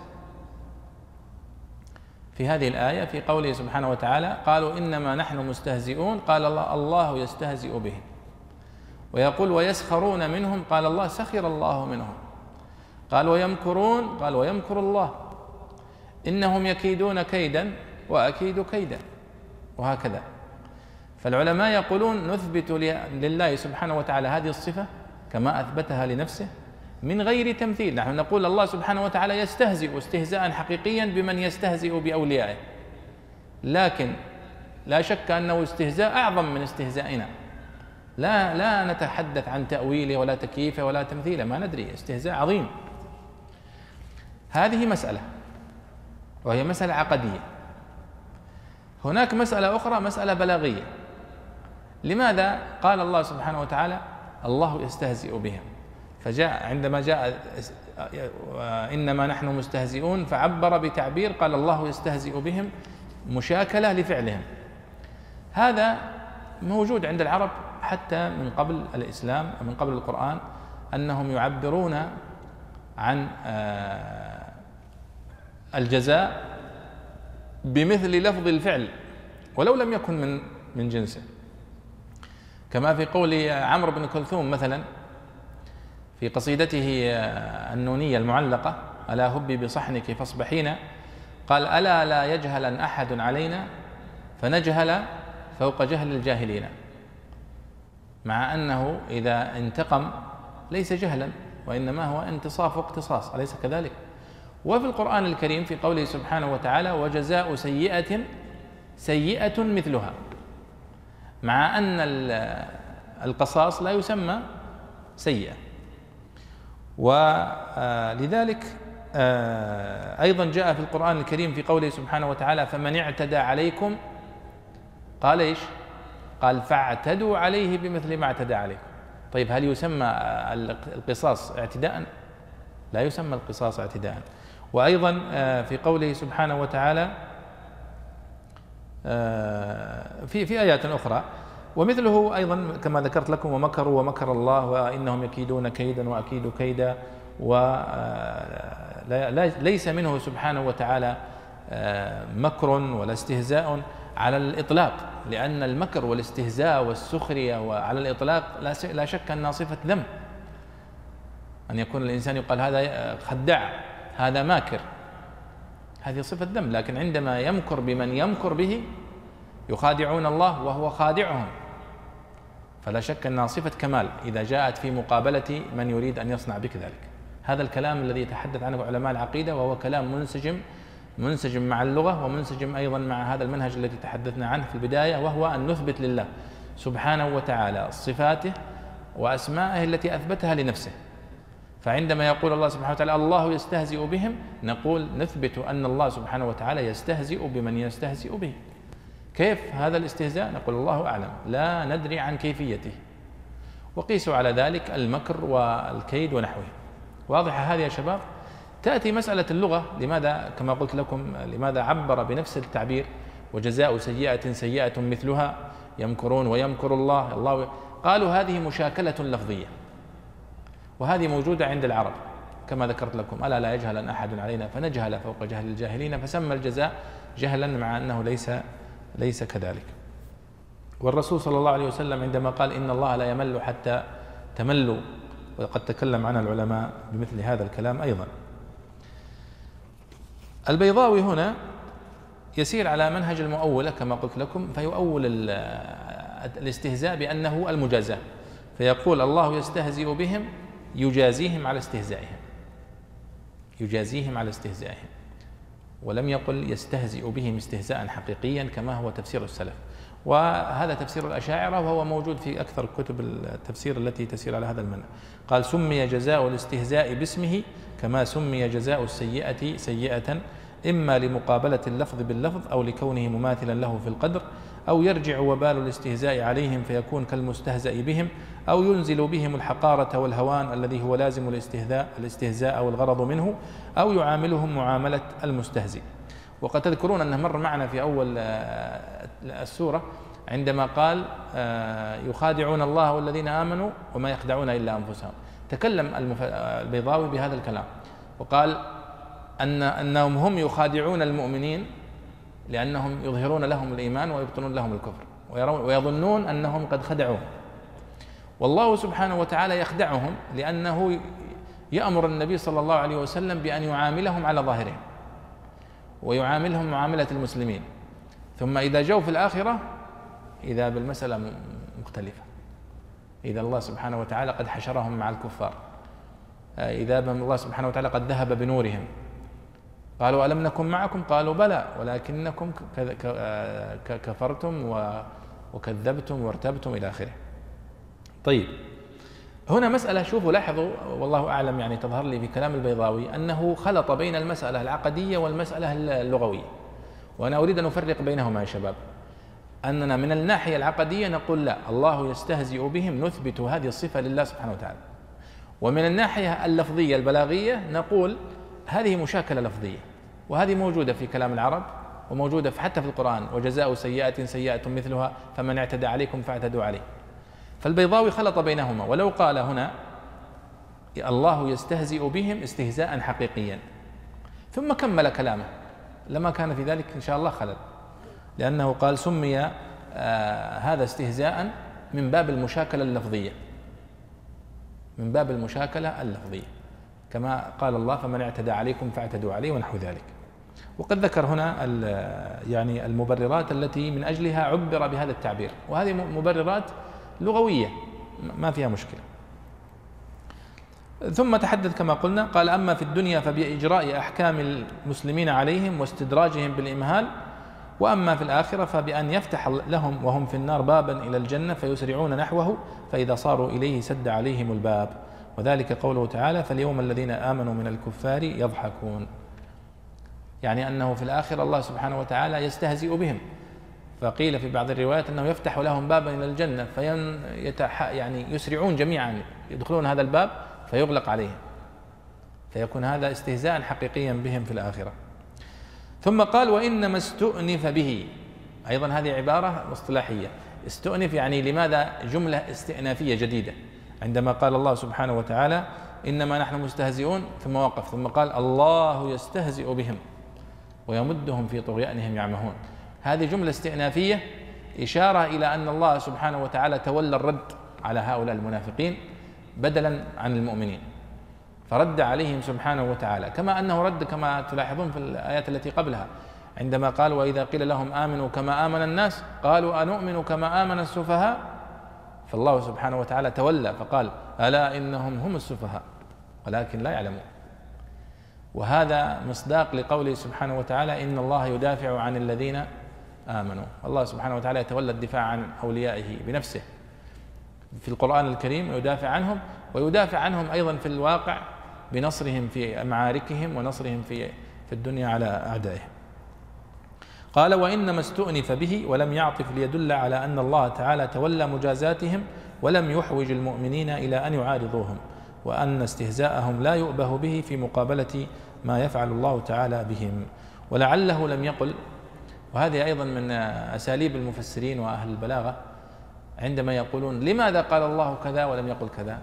في هذه الآية في قوله سبحانه وتعالى قالوا إنما نحن مستهزئون قال الله الله يستهزئ بهم. ويقول ويسخرون منهم قال الله سخر الله منهم. قال ويمكرون قال ويمكر الله. إنهم يكيدون كيدا وأكيد كيدا وهكذا. فالعلماء يقولون نثبت لله سبحانه وتعالى هذه الصفة كما أثبتها لنفسه من غير تمثيل. نحن نقول الله سبحانه وتعالى يستهزئ استهزاء حقيقيا بمن يستهزئ بأوليائه. لكن لا شك أنه استهزاء أعظم من استهزائنا. لا لا نتحدث عن تأويله ولا تكييفه ولا تمثيله ما ندري. استهزاء عظيم. هذه مسألة وهي مسألة عقدية. هناك مسألة أخرى مسألة بلاغية. لماذا قال الله سبحانه وتعالى الله يستهزئ بهم؟ فجاء عندما جاء إنما نحن مستهزئون فعبر بتعبير قال الله يستهزئ بهم مشاكلة لفعلهم. هذا موجود عند العرب حتى من قبل الإسلام من قبل القرآن أنهم يعبرون عن آه، الجزاء بمثل لفظ الفعل ولو لم يكن من من جنسه. كما في قول عمرو بن كلثوم مثلا في قصيدته النونية المعلقة ألا هبي بصحنك فاصبحين قال ألا لا يجهل أحد علينا فنجهل فوق جهل الجاهلين. مع أنه إذا انتقم ليس جهلا وإنما هو انتصاف واقتصاص أليس كذلك؟ وفي القرآن الكريم في قوله سبحانه وتعالى وجزاء سيئة سيئة مثلها. مع أن القصاص لا يسمى سيئة ولذلك آه، أيضا جاء في القرآن الكريم في قوله سبحانه وتعالى فمن اعتدى عليكم قال إيش؟ قال فاعتدوا عليه بمثل ما اعتدى عليكم طيب هل يسمى القصاص اعتداء؟ لا يسمى القصاص اعتداء وأيضا آه، في قوله سبحانه وتعالى آه، في في آيات أخرى ومثله أيضا كما ذكرت لكم ومكروا ومكر الله وإنهم يكيدون كيدا وأكيد كيدا وليس آه، منه سبحانه وتعالى آه، مكر ولا استهزاء على الإطلاق لأن المكر والاستهزاء والسخرية وعلى الإطلاق لا شك أنها صفة ذم. أن يكون الإنسان يقال هذا خداع هذا ماكر. هذه صفة ذم لكن عندما يمكر بمن يمكر به يخادعون الله وهو خادعهم. فلا شك أنها صفة كمال. إذا جاءت في مقابلة من يريد أن يصنع بك ذلك. هذا الكلام الذي يتحدث عنه علماء العقيدة وهو كلام منسجم منسجم مع اللغة ومنسجم أيضا مع هذا المنهج الذي تحدثنا عنه في البداية وهو أن نثبت لله سبحانه وتعالى صفاته وأسمائه التي أثبتها لنفسه. فعندما يقول الله سبحانه وتعالى الله يستهزئ بهم نقول نثبت أن الله سبحانه وتعالى يستهزئ بمن يستهزئ به. كيف هذا الاستهزاء؟ نقول الله أعلم. لا ندري عن كيفيته. وقيسوا على ذلك المكر والكيد ونحوه. واضحة هذه يا شباب؟ تأتي مسألة اللغة. لماذا؟ كما قلت لكم لماذا عبر بنفس التعبير؟ وجزاء سيئة سيئة مثلها. يمكرون ويمكر الله. الله قالوا هذه مشاكلة لفظية. وهذه موجودة عند العرب. كما ذكرت لكم ألا لا يجهل أحد علينا؟ فنجهل فوق جهل الجاهلين فسمى الجزاء جهلا مع أنه ليس ليس كذلك. والرسول صلى الله عليه وسلم عندما قال إن الله لا يمل حتى تملوا وقد تكلم عنها العلماء بمثل هذا الكلام أيضا. البيضاوي هنا يسير على منهج المؤولة كما قلت لكم فيؤول الاستهزاء بأنه المجازاة. فيقول الله يستهزئ بهم يجازيهم على استهزائهم. يجازيهم على استهزائهم. ولم يقل يستهزئ بهم استهزاء حقيقيا كما هو تفسير السلف. وهذا تفسير الأشاعرة وهو موجود في أكثر كتب التفسير التي تسير على هذا المنهج. قال سمي جزاء الاستهزاء باسمه كما سمي جزاء السيئة سيئة إما لمقابلة اللفظ باللفظ أو لكونه مماثلا له في القدر أو يرجع وبال الاستهزاء عليهم فيكون كالمستهزأ بهم أو ينزل بهم الحقارة والهوان الذي هو لازم الاستهزاء الاستهزاء والغرض منه أو يعاملهم معاملة المستهزئ. وقد تذكرون أنه مر معنا في أول آه، السورة عندما قال آه، يخادعون الله والذين آمنوا وما يخدعون إلا أنفسهم. تكلم البيضاوي بهذا الكلام. وقال أن أنهم هم يخادعون المؤمنين لأنهم يظهرون لهم الإيمان ويبطنون لهم الكفر ويظنون أنهم قد خدعوهم والله سبحانه وتعالى يخدعهم لأنه يأمر النبي صلى الله عليه وسلم بأن يعاملهم على ظاهرهم ويعاملهم معاملة المسلمين. ثم إذا جو في الآخرة إذا بالمسألة مختلفة. إذا الله سبحانه وتعالى قد حشرهم مع الكفار. إذا الله سبحانه وتعالى قد ذهب بنورهم. قالوا ألم نكن معكم؟ قالوا بلى ولكنكم كفرتم وكذبتم وارتبتم إلى آخره. طيب هنا مسألة شوفوا لاحظوا والله أعلم يعني تظهر لي في كلام البيضاوي أنه خلط بين المسألة العقدية والمسألة اللغوية. وأنا أريد أن أفرق بينهما يا شباب. أننا من الناحية العقدية نقول لا الله يستهزئ بهم نثبت هذه الصفة لله سبحانه وتعالى. ومن الناحية اللفظية البلاغية نقول هذه مشاكلة لفظية وهذه موجودة في كلام العرب وموجودة حتى في القرآن وجزاء سيئة سيئة مثلها فمن اعتدى عليكم فاعتدوا عليه. فالبيضاوي خلط بينهما. ولو قال هنا الله يستهزئ بهم استهزاء حقيقيا. ثم كمل كلامه. لما كان في ذلك إن شاء الله خلل. لأنه قال سمي آه هذا استهزاء من باب المشاكلة اللفظية. من باب المشاكلة اللفظية. كما قال الله فمن اعتدى عليكم فاعتدوا عليه ونحو ذلك. وقد ذكر هنا يعني المبررات التي من أجلها عبر بهذا التعبير. وهذه مبررات لغوية ما فيها مشكلة. ثم تحدث كما قلنا قال أما في الدنيا فبإجراء أحكام المسلمين عليهم واستدراجهم بالإمهال وأما في الآخرة فبأن يفتح لهم وهم في النار بابا إلى الجنة فيسرعون نحوه فإذا صاروا إليه سد عليهم الباب. وذلك قوله تعالى فاليوم الذين آمنوا من الكفار يضحكون يعني أنه في الآخرة الله سبحانه وتعالى يستهزئ بهم. فقيل في بعض الروايات أنه يفتح لهم بابا إلى الجنة فين يعني يسرعون جميعا يدخلون هذا الباب فيغلق عليهم. فيكون هذا استهزاء حقيقيا بهم في الآخرة. ثم قال وإنما استؤنف به. أيضا هذه عبارة اصطلاحيه استؤنف يعني لماذا؟ جملة استئنافية جديدة. عندما قال الله سبحانه وتعالى إنما نحن مستهزئون ثم وقف ثم قال الله يستهزئ بهم ويمدهم في طغيانهم يعمهون. هذه جملة استئنافية إشارة إلى أن الله سبحانه وتعالى تولى الرد على هؤلاء المنافقين بدلا عن المؤمنين. فرد عليهم سبحانه وتعالى كما أنه رد كما تلاحظون في الآيات التي قبلها عندما قال وإذا قيل لهم آمنوا كما آمن الناس قالوا أنؤمن كما آمن السفهاء؟ فالله سبحانه وتعالى تولى فقال ألا إنهم هم السفهاء؟ ولكن لا يعلمون. وهذا مصداق لقوله سبحانه وتعالى إن الله يدافع عن الذين آمنوا. الله سبحانه وتعالى يتولى الدفاع عن أوليائه بنفسه. في القرآن الكريم ويدافع عنهم ويدافع عنهم أيضا في الواقع بنصرهم في معاركهم ونصرهم في في الدنيا على أعدائهم. قال وإنما استؤنف به ولم يعطف ليدل على أن الله تعالى تولى مجازاتهم ولم يحوج المؤمنين إلى أن يعارضوهم وأن استهزاءهم لا يؤبه به في مقابلة ما يفعل الله تعالى بهم. ولعله لم يقل وهذه أيضا من أساليب المفسرين وأهل البلاغة عندما يقولون لماذا قال الله كذا ولم يقل كذا؟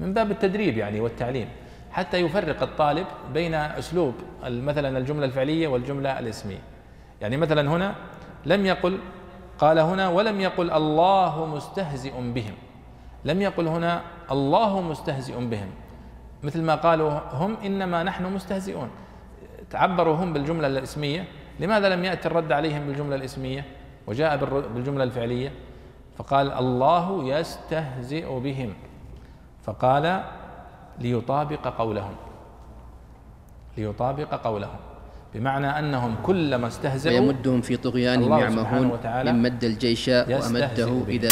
من باب التدريب يعني والتعليم حتى يفرق الطالب بين أسلوب مثلا الجملة الفعلية والجملة الاسمية. يعني مثلا هنا لم يقل قال هنا ولم يقل الله مستهزئ بهم. لم يقل هنا الله مستهزئ بهم. مثل ما قالوا هم إنما نحن مستهزئون. تعبروا هم بالجملة الاسمية لماذا لم يأتي الرد عليهم بالجملة الإسمية؟ وجاء بالجملة الفعلية. فقال الله يستهزئ بهم. فقال ليطابق قولهم. ليطابق قولهم. بمعنى أنهم كلما استهزئوا ويمدهم في طغيانهم يعمهون من مد الجيش وامده إذا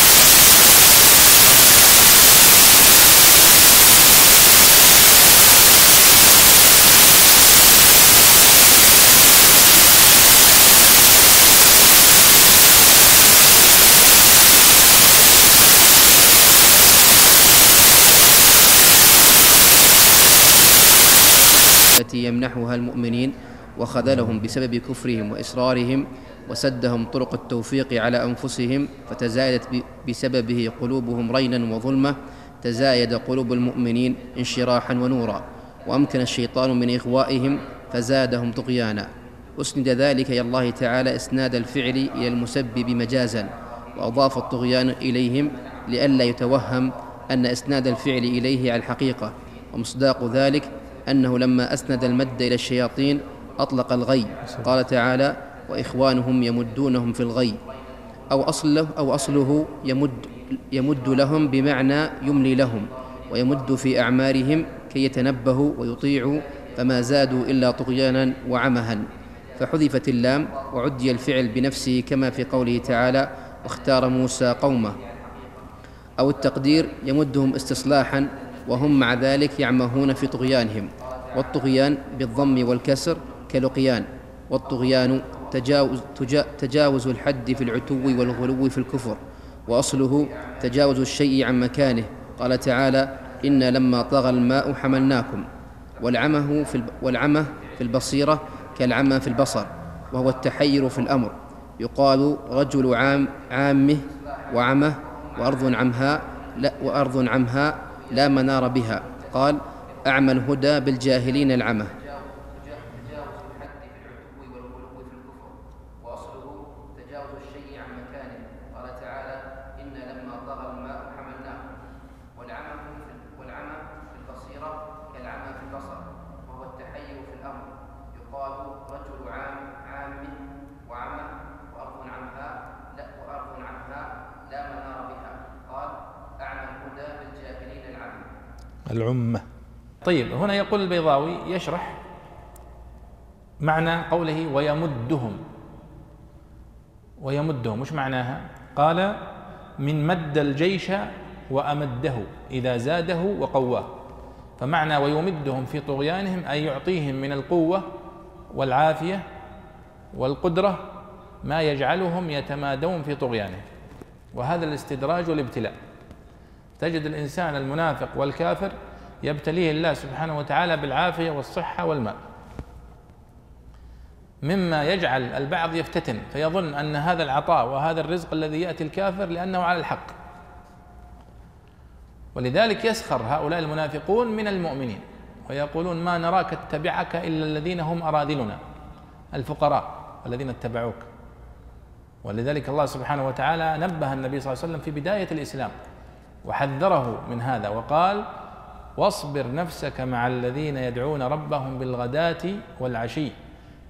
التي يمنحها المؤمنين وخذلهم بسبب كفرهم وإصرارهم وسدهم طرق التوفيق على أنفسهم فتزايدت بسببه قلوبهم رينا وظلمة تزايد قلوب المؤمنين انشراحا ونورا. وأمكن الشيطان من إغوائهم فزادهم طغيانا. أسند ذلك إلى الله تعالى إسناد الفعل إلى المسبب مجازا وأضاف الطغيان إليهم لئلا يتوهم أن إسناد الفعل إليه على الحقيقة ومصداق ذلك أنه لما أسند المد إلى الشياطين أطلق الغي. قال تعالى وإخوانهم يمدونهم في الغي. أو أصله أو أصله يمد يمد لهم بمعنى يملي لهم ويمد في أعمارهم كي يتنبهوا ويطيعوا فما زادوا إلا طغيانا وعمها. فحذفت اللام وعدي الفعل بنفسه كما في قوله تعالى واختار موسى قومه. أو التقدير يمدهم استصلاحا وهم مع ذلك يعمهون في طغيانهم والطغيان بالضم والكسر كلقيان والطغيان تجاوز, تجاوز الحد في العتو والغلو في الكفر وأصله تجاوز الشيء عن مكانه. قال تعالى إنا لما طغى الماء حملناكم والعمه في والعمه في البصيرة كالعمى في البصر وهو التحير في الأمر. يقال رجل عام عامه وعمه وأرض عمهاء لا وأرض عمهاء لا منار بها. قال أعمى الهدى بالجاهلين العمى. العمة. طيب هنا يقول البيضاوي يشرح معنى قوله ويمدهم. ويمدهم وش معناها؟ قال من مد الجيش وأمده إذا زاده وقواه. فمعنى ويمدهم في طغيانهم أي يعطيهم من القوة والعافية والقدرة ما يجعلهم يتمادون في طغيانهم. وهذا الاستدراج والابتلاء تجد الإنسان المنافق والكافر يبتليه الله سبحانه وتعالى بالعافية والصحة والمال مما يجعل البعض يفتتن فيظن أن هذا العطاء وهذا الرزق الذي يأتي الكافر لأنه على الحق. ولذلك يسخر هؤلاء المنافقون من المؤمنين ويقولون ما نراك اتبعك إلا الذين هم أراذلنا الفقراء الذين اتبعوك. ولذلك الله سبحانه وتعالى نبه النبي صلى الله عليه وسلم في بداية الإسلام. وحذره من هذا وقال واصبر نفسك مع الذين يدعون ربهم بالغداة والعشي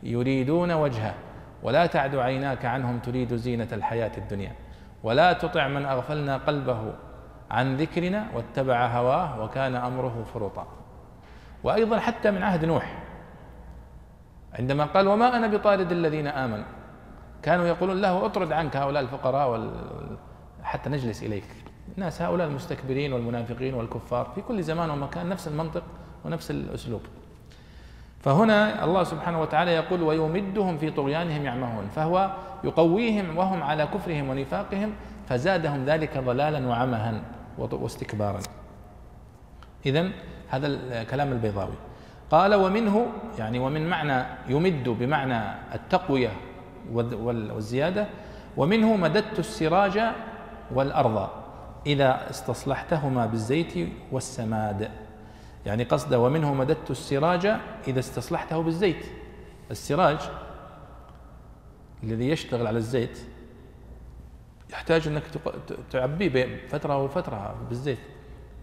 يريدون وجهه ولا تعد عيناك عنهم تريد زينة الحياة الدنيا ولا تطع من أغفلنا قلبه عن ذكرنا واتبع هواه وكان أمره فرطا وأيضا حتى من عهد نوح عندما قال وما أنا بطارد الذين آمنوا كانوا يقولون له اطرد عنك هؤلاء الفقراء. حتى نجلس إليك الناس هؤلاء المستكبرين والمنافقين والكفار في كل زمان ومكان نفس المنطق ونفس الأسلوب. فهنا الله سبحانه وتعالى يقول ويمدهم في طغيانهم يعمهون فهو يقويهم وهم على كفرهم ونفاقهم فزادهم ذلك ضلالا وعمها واستكبارا. اذا هذا كلام البيضاوي. قال ومنه يعني ومن معنى يمد بمعنى التقوية والزيادة ومنه مددت السراج والأرض. إذا استصلحتهما بالزيت والسماد. يعني قصده ومنه مددت السراج إذا استصلحته بالزيت. السراج الذي يشتغل على الزيت يحتاج أنك تعبيه فترة وفترة بالزيت.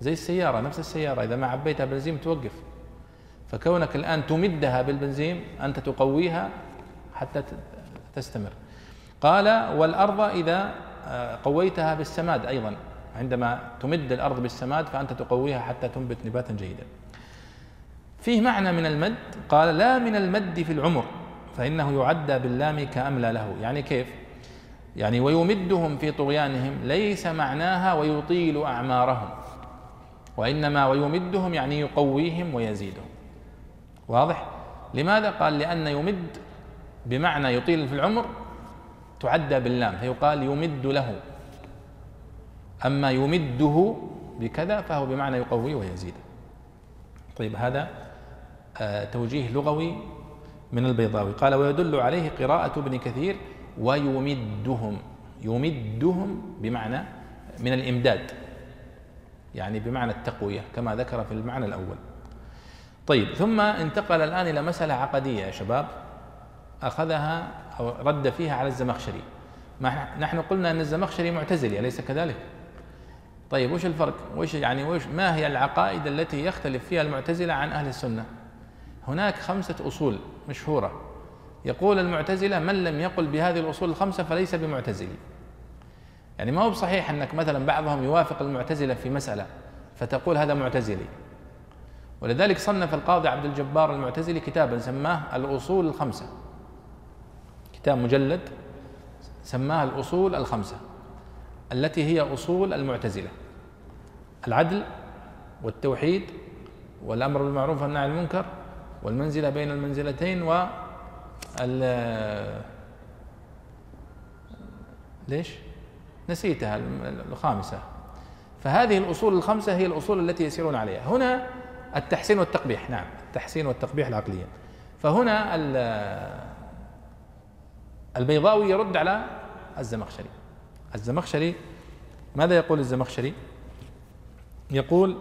زي السيارة نفس السيارة إذا ما عبيتها بنزين توقف. فكونك الآن تمدها بالبنزين أنت تقويها حتى تستمر. قال والأرض إذا آه، قويتها بالسماد أيضا. عندما تمد الأرض بالسماد فأنت تقويها حتى تنبت نباتا جيدا. فيه معنى من المد. قال لا من المد في العمر فإنه يعدى باللام كاملى له. يعني كيف؟ يعني ويمدهم في طغيانهم ليس معناها ويطيل أعمارهم وإنما ويمدهم يعني يقويهم ويزيدهم. واضح؟ لماذا قال؟ لأن يمد بمعنى يطيل في العمر تعدى باللام فيقال يمد له. أما يمده بكذا فهو بمعنى يقوي ويزيد. طيب هذا آه توجيه لغوي من البيضاوي. قال ويدل عليه قراءة ابن كثير ويمدهم. يمدهم بمعنى من الإمداد يعني بمعنى التقوية كما ذكر في المعنى الأول. طيب ثم انتقل الآن إلى مسألة عقدية يا شباب. أخذها أو رد فيها على الزمخشري. نحن قلنا أن الزمخشري معتزلي أليس كذلك؟ طيب وش الفرق؟ وش يعني وش ما هي العقائد التي يختلف فيها المعتزلة عن أهل السنة؟ هناك خمسة أصول مشهورة. يقول المعتزلة من لم يقل بهذه الأصول الخمسة فليس بمعتزلي يعني ما هو بصحيح أنك مثلا بعضهم يوافق المعتزلة في مسألة فتقول هذا معتزلي. ولذلك صنف القاضي عبد الجبار المعتزلي كتابا سماه الأصول الخمسة. كتاب مجلد سماها الأصول الخمسة التي هي أصول المعتزلة. العدل والتوحيد والأمر بالمعروف والنهي عن المنكر والمنزلة بين المنزلتين و ليش؟ نسيتها الخامسة. فهذه الأصول الخمسة هي الأصول التي يسيرون عليها. هنا التحسين والتقبيح. نعم التحسين والتقبيح العقلية. فهنا البيضاوي يرد على الزمخشري. الزمخشري ماذا يقول الزمخشري؟ يقول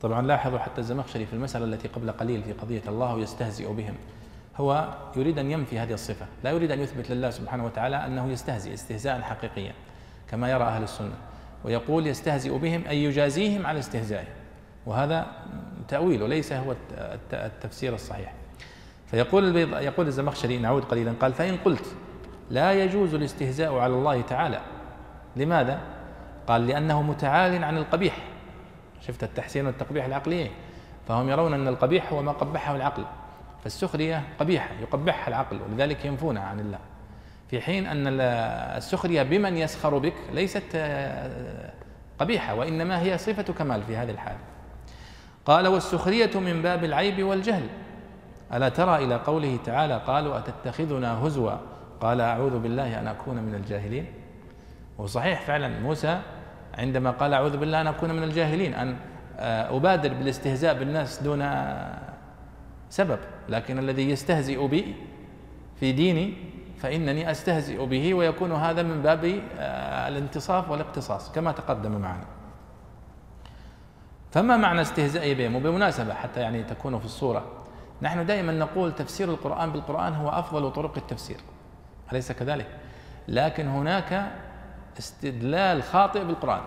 طبعا لاحظوا حتى الزمخشري في المسألة التي قبل قليل في قضية الله يستهزئ بهم. هو يريد أن ينفي هذه الصفة لا يريد أن يثبت لله سبحانه وتعالى أنه يستهزئ استهزاء حقيقيا كما يرى أهل السنة. ويقول يستهزئ بهم أي يجازيهم على استهزائهم وهذا تأويل وليس هو التفسير الصحيح. فيقول يقول الزمخشري نعود قليلا قال فإن قلت لا يجوز الاستهزاء على الله تعالى لماذا؟ قال لأنه متعال عن القبيح. شفت التحسين والتقبيح العقلية فهم يرون أن القبيح هو ما قبحه العقل فالسخرية قبيحة يقبحها العقل ولذلك ينفونها عن الله. في حين أن السخرية بمن يسخر بك ليست آه، قبيحة وإنما هي صفة كمال في هذه الحال. قال والسخرية من باب العيب والجهل. ألا ترى إلى قوله تعالى قالوا أتتخذنا هزوا؟ قال أعوذ بالله أن أكون من الجاهلين. وصحيح فعلا موسى عندما قال أعوذ بالله أن أكون من الجاهلين أن آه، أبادر بالاستهزاء بالناس دون سبب لكن الذي يستهزئ بي في ديني فإنني أستهزئ به ويكون هذا من باب آه، الانتصاف والاقتصاص كما تقدم معنا فما معنى استهزائي بهم وبمناسبة حتى يعني تكون في الصورة نحن دائما نقول تفسير القرآن بالقرآن هو أفضل طرق التفسير أليس كذلك؟ لكن هناك استدلال خاطئ بالقرآن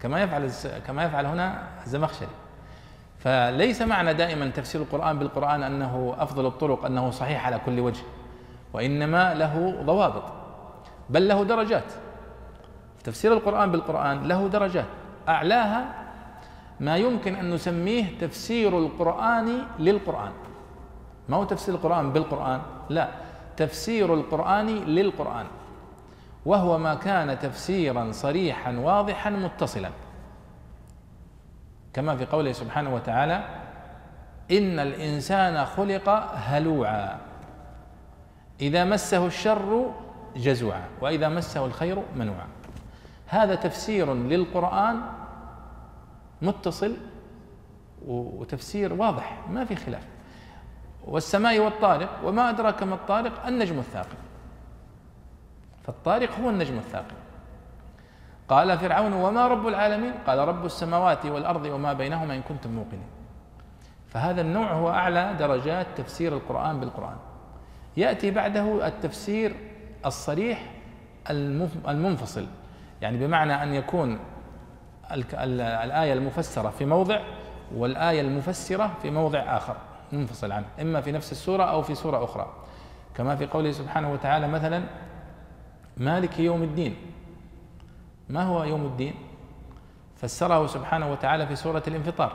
كما يفعل كما يفعل هنا الزمخشري. فليس معنى دائما تفسير القرآن بالقرآن أنه أفضل الطرق أنه صحيح على كل وجه وإنما له ضوابط بل له درجات. تفسير القرآن بالقرآن له درجات. أعلاها ما يمكن أن نسميه تفسير القرآن للقرآن. ما هو تفسير القرآن بالقرآن؟ لا تفسير القرآن للقرآن. وهو ما كان تفسيرا صريحا واضحا متصلا. كما في قوله سبحانه وتعالى إن الإنسان خلق هلوعا. إذا مسه الشر جزوعا وإذا مسه الخير منوعا. هذا تفسير للقرآن متصل وتفسير واضح ما في خلاف. والسماء والطارق وما أدراك ما الطارق النجم الثاقب. فالطارق هو النجم الثاقب. قال فرعون وما رب العالمين؟ قال رب السماوات والأرض وما بينهما إن كنتم موقنين. فهذا النوع هو أعلى درجات تفسير القرآن بالقرآن. يأتي بعده التفسير الصريح المنفصل. يعني بمعنى أن يكون الآية المفسرة في موضع والآية المفسرة في موضع آخر منفصل عنه إما في نفس السورة أو في سورة أخرى. كما في قوله سبحانه وتعالى مثلا مالك يوم الدين. ما هو يوم الدين؟ فسره سبحانه وتعالى في سورة الانفطار.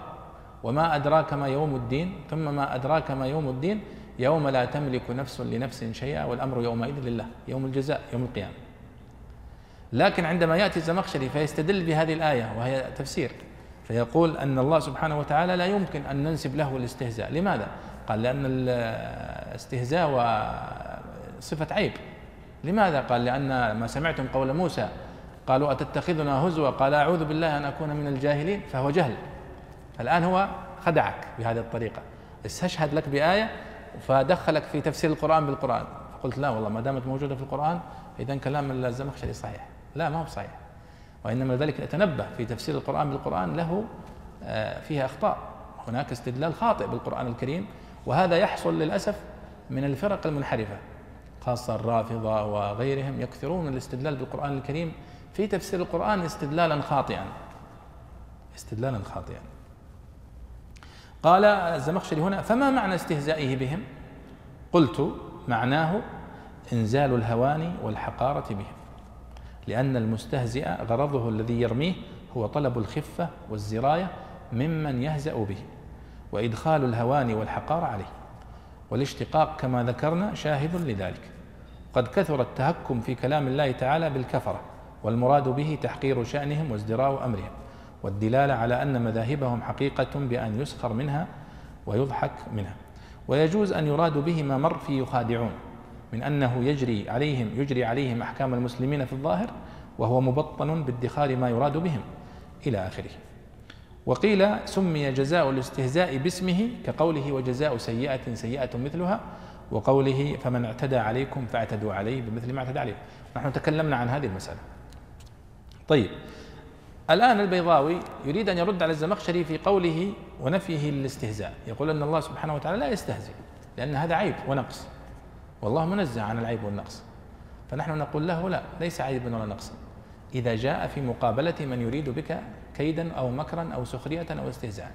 وما أدراك ما يوم الدين؟ ثم ما أدراك ما يوم الدين؟ يوم لا تملك نفس لنفس شيئا والأمر يومئذ لله يوم الجزاء يوم القيامة. لكن عندما يأتي الزمخشري فيستدل بهذه الآية وهي تفسير فيقول أن الله سبحانه وتعالى لا يمكن أن ننسب له الاستهزاء. لماذا؟ قال لأن الاستهزاء صفة عيب. لماذا؟ قال؟ لأن ما سمعتم قول موسى. قالوا أتتخذنا هزوا؟ قال أعوذ بالله أن أكون من الجاهلين. فهو جهل. الآن هو خدعك بهذه الطريقة. استشهد لك بآية فدخلك في تفسير القرآن بالقرآن. فقلت لا والله ما دامت موجودة في القرآن إذا كلام الزمخشري صحيح. لا ما هو صحيح. وإنما ذلك نتنبه في تفسير القرآن بالقرآن له آه، فيها أخطاء. هناك استدلال خاطئ بالقرآن الكريم وهذا يحصل للأسف من الفرق المنحرفة. خاصة الرافضة وغيرهم يكثرون الاستدلال بالقرآن الكريم في تفسير القرآن استدلالا خاطئا. استدلالا خاطئا. قال الزمخشري هنا فما معنى استهزائه بهم؟ قلت معناه إنزال الهوان والحقارة بهم. لأن المستهزئ غرضه الذي يرميه هو طلب الخفة والزراية ممن يهزأ به وإدخال الهوان والحقارة عليه. والاشتقاق كما ذكرنا شاهد لذلك. قد كثر التهكم في كلام الله تعالى بالكفرة والمراد به تحقير شأنهم وازدراء أمرهم والدلالة على أن مذاهبهم حقيقة بأن يسخر منها ويضحك منها. ويجوز أن يراد به ما مر في يخادعون من أنه يجري عليهم يجري عليهم أحكام المسلمين في الظاهر وهو مبطن بادخار ما يراد بهم إلى آخره. وقيل سمي جزاء الاستهزاء باسمه كقوله وجزاء سيئة سيئة مثلها وقوله فمن اعتدى عليكم فاعتدوا عليه بمثل ما اعتدى عليكم. نحن تكلمنا عن هذه المسألة. طيب الآن البيضاوي يريد أن يرد على الزمخشري في قوله ونفيه الاستهزاء. يقول أن الله سبحانه وتعالى لا يستهزئ لأن هذا عيب ونقص. والله منزه عن العيب والنقص. فنحن نقول له لا ليس عيبا ولا نقصا إذا جاء في مقابلة من يريد بك كيدا أو مكرا أو سخرية أو استهزاء.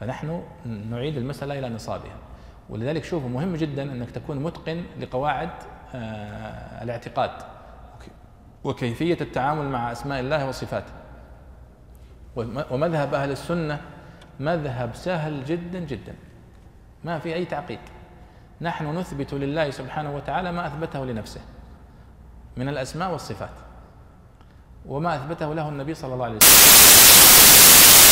فنحن نعيد المسألة إلى نصابها. ولذلك شوفوا مهم جدا أنك تكون متقن لقواعد آه، الاعتقاد. وكيفية التعامل مع أسماء الله وصفاته. ومذهب أهل السنة مذهب سهل جدا جدا. ما في أي تعقيد. نحن نثبت لله سبحانه وتعالى ما أثبته لنفسه من الأسماء والصفات. وما أثبته له النبي صلى الله عليه وسلم.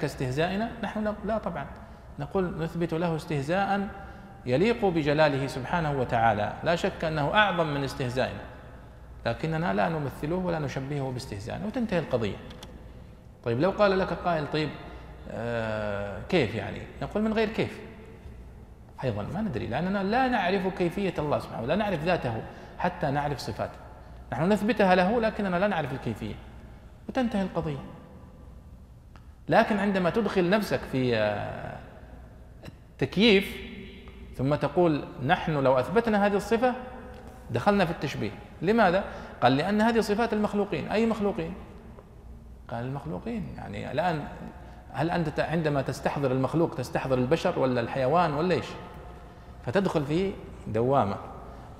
كاستهزائنا نحن لا طبعا. نقول نثبت له استهزاء يليق بجلاله سبحانه وتعالى. لا شك أنه أعظم من استهزائنا. لكننا لا نمثله ولا نشبهه باستهزائنا. وتنتهي القضية. طيب لو قال لك قائل طيب آه كيف يعني؟ نقول من غير كيف. أيضا ما ندري لأننا لا نعرف كيفية الله سبحانه لا نعرف ذاته حتى نعرف صفاته. نحن نثبتها له لكننا لا نعرف الكيفية. وتنتهي القضية. لكن عندما تدخل نفسك في آه، التكييف ثم تقول نحن لو أثبتنا هذه الصفة دخلنا في التشبيه. لماذا؟ قال لأن هذه صفات المخلوقين. أي مخلوقين؟ قال المخلوقين. يعني الآن هل أنت عندما تستحضر المخلوق تستحضر البشر ولا الحيوان ولا إيش؟ فتدخل في دوامة.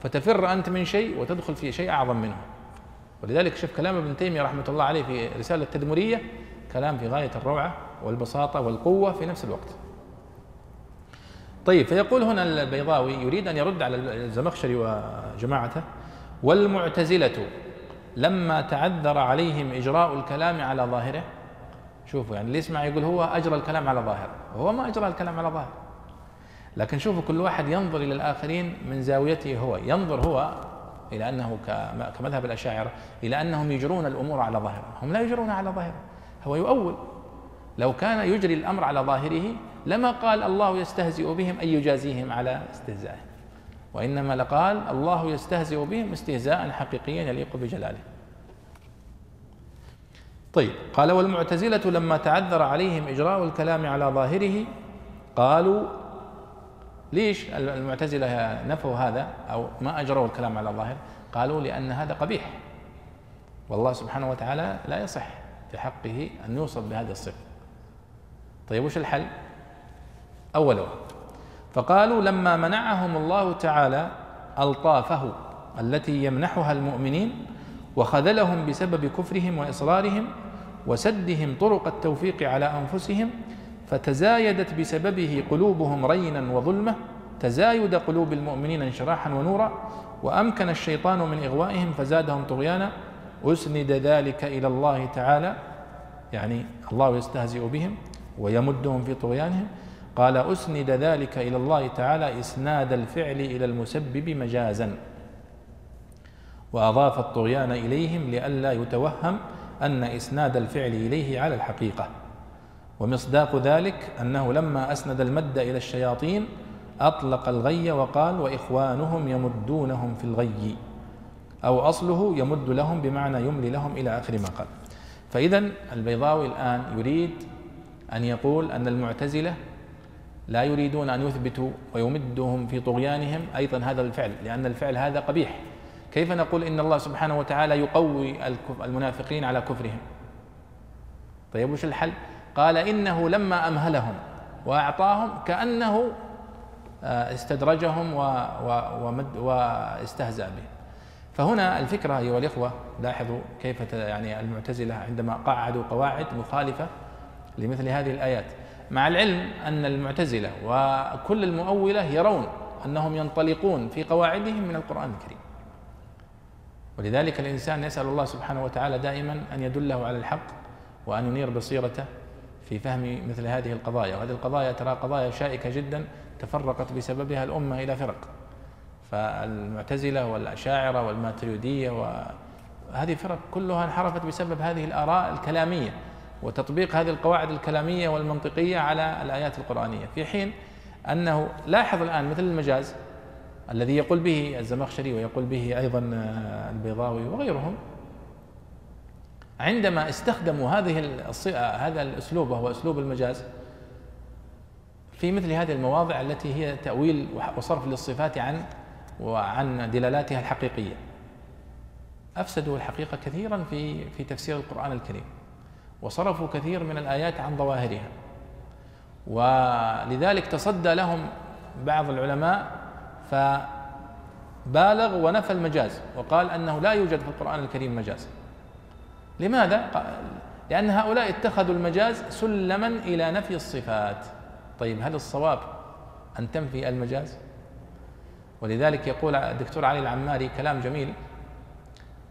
فتفر أنت من شيء وتدخل في شيء أعظم منه. ولذلك شوف كلام ابن تيمية رحمة الله عليه في رسالة التدمرية كلام في غاية الروعة والبساطة والقوة في نفس الوقت. طيب فيقول هنا البيضاوي يريد أن يرد على الزمخشري وجماعته والمعتزلة لما تعذر عليهم إجراء الكلام على ظاهره شوفوا يعني اللي يسمع يقول هو أجرى الكلام على ظاهره هو ما أجرى الكلام على ظاهره. لكن شوفوا كل واحد ينظر إلى الآخرين من زاويته هو ينظر هو إلى أنه كمذهب الأشاعرة إلى أنهم يجرون الأمور على ظاهرها هم لا يجرون على ظاهرها هو يؤول. لو كان يجري الأمر على ظاهره لما قال الله يستهزئ بهم أي يجازيهم على استهزائهم وإنما لقال الله يستهزئ بهم استهزاء حقيقيا يليق بجلاله. طيب قال والمعتزلة لما تعذر عليهم إجراء الكلام على ظاهره قالوا ليش المعتزلة نفوا هذا أو ما أجروا الكلام على ظاهر؟ قالوا لأن هذا قبيح. والله سبحانه وتعالى لا يصح. في حقه أن يوصف بهذه الصفة طيب وش الحل؟ أولا فقالوا لما منعهم الله تعالى ألطافه التي يمنحها المؤمنين وخذلهم بسبب كفرهم وإصرارهم وسدهم طرق التوفيق على أنفسهم فتزايدت بسببه قلوبهم رينا وظلمة تزايد قلوب المؤمنين انشراحا ونورا وأمكن الشيطان من إغوائهم فزادهم طغيانا أسند ذلك إلى الله تعالى يعني الله يستهزئ بهم ويمدهم في طغيانهم. قال أسند ذلك إلى الله تعالى إسناد الفعل إلى المسبب مجازا. وأضاف الطغيان إليهم لئلا يتوهم أن إسناد الفعل إليه على الحقيقة. ومصداق ذلك أنه لما أسند المد إلى الشياطين أطلق الغي وقال وإخوانهم يمدونهم في الغي. أو أصله يمد لهم بمعنى يملي لهم إلى آخر ما قال. فإذا البيضاوي الآن يريد أن يقول أن المعتزلة لا يريدون أن يثبتوا ويمدهم في طغيانهم أيضا هذا الفعل لأن الفعل هذا قبيح. كيف نقول إن الله سبحانه وتعالى يقوي المنافقين على كفرهم؟ طيب وش الحل؟ قال إنه لما أمهلهم وأعطاهم كأنه آه، استدرجهم وأستهزأ بهم فهنا الفكرة أيها الإخوة لاحظوا كيف يعني المعتزلة عندما قعدوا قواعد مخالفة لمثل هذه الآيات. مع العلم أن المعتزلة وكل المؤولة يرون أنهم ينطلقون في قواعدهم من القرآن الكريم. ولذلك الإنسان يسأل الله سبحانه وتعالى دائما أن يدله على الحق وأن ينير بصيرته في فهم مثل هذه القضايا. وهذه القضايا ترى قضايا شائكة جدا تفرقت بسببها الأمة إلى فرق. فالمعتزلة والأشاعرة والماتريدية وهذه الفرق كلها انحرفت بسبب هذه الآراء الكلامية وتطبيق هذه القواعد الكلامية والمنطقية على الآيات القرآنية. في حين أنه لاحظ الآن مثل المجاز الذي يقول به الزمخشري ويقول به أيضا آه، البيضاوي وغيرهم عندما استخدموا هذه هذا الأسلوب وهو أسلوب المجاز في مثل هذه المواضع التي هي تأويل وصرف للصفات عن وعن دلالاتها الحقيقية. أفسدوا الحقيقة كثيرا في في تفسير القرآن الكريم وصرفوا كثير من الآيات عن ظواهرها. ولذلك تصدى لهم بعض العلماء فبالغ ونفى المجاز وقال أنه لا يوجد في القرآن الكريم مجاز. لماذا؟ لأن هؤلاء اتخذوا المجاز سلما إلى نفي الصفات. طيب هل الصواب أن تنفي المجاز؟ ولذلك يقول الدكتور علي العماري كلام جميل.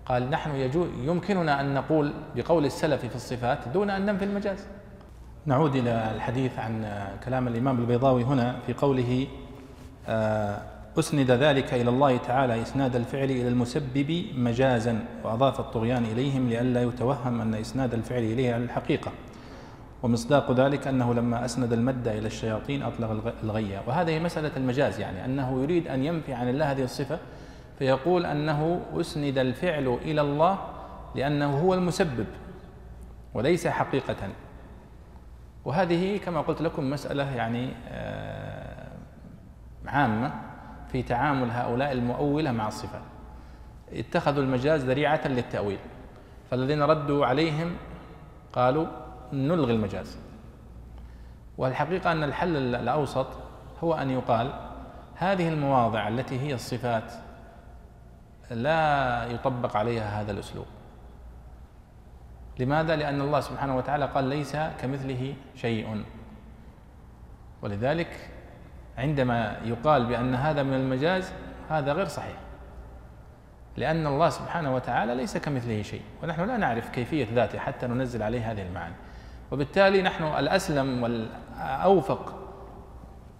قال نحن يمكننا أن نقول بقول السلف في الصفات دون أن ننفي المجاز. نعود إلى الحديث عن كلام الإمام البيضاوي هنا في قوله آه أسند ذلك إلى الله تعالى إسناد الفعل إلى المسبب مجازا وأضاف الطغيان إليهم لئلا يتوهم أن إسناد الفعل إليه على الحقيقة. ومصداق ذلك أنه لما أسند المد إلى الشياطين أطلق الغية. وهذه مسألة المجاز يعني أنه يريد أن ينفي عن الله هذه الصفة فيقول أنه أسند الفعل إلى الله لأنه هو المسبب وليس حقيقة. وهذه كما قلت لكم مسألة يعني آه، عامة في تعامل هؤلاء المؤولة مع الصفات اتخذوا المجاز ذريعة للتأويل. فالذين ردوا عليهم قالوا نلغي المجاز. والحقيقة أن الحل الأوسط هو أن يقال هذه المواضع التي هي الصفات لا يطبق عليها هذا الأسلوب. لماذا؟ لأن الله سبحانه وتعالى قال ليس كمثله شيء. ولذلك عندما يقال بأن هذا من المجاز هذا غير صحيح. لأن الله سبحانه وتعالى ليس كمثله شيء. ونحن لا نعرف كيفية ذاته حتى ننزل عليه هذه المعاني. وبالتالي نحن الأسلم والأوفق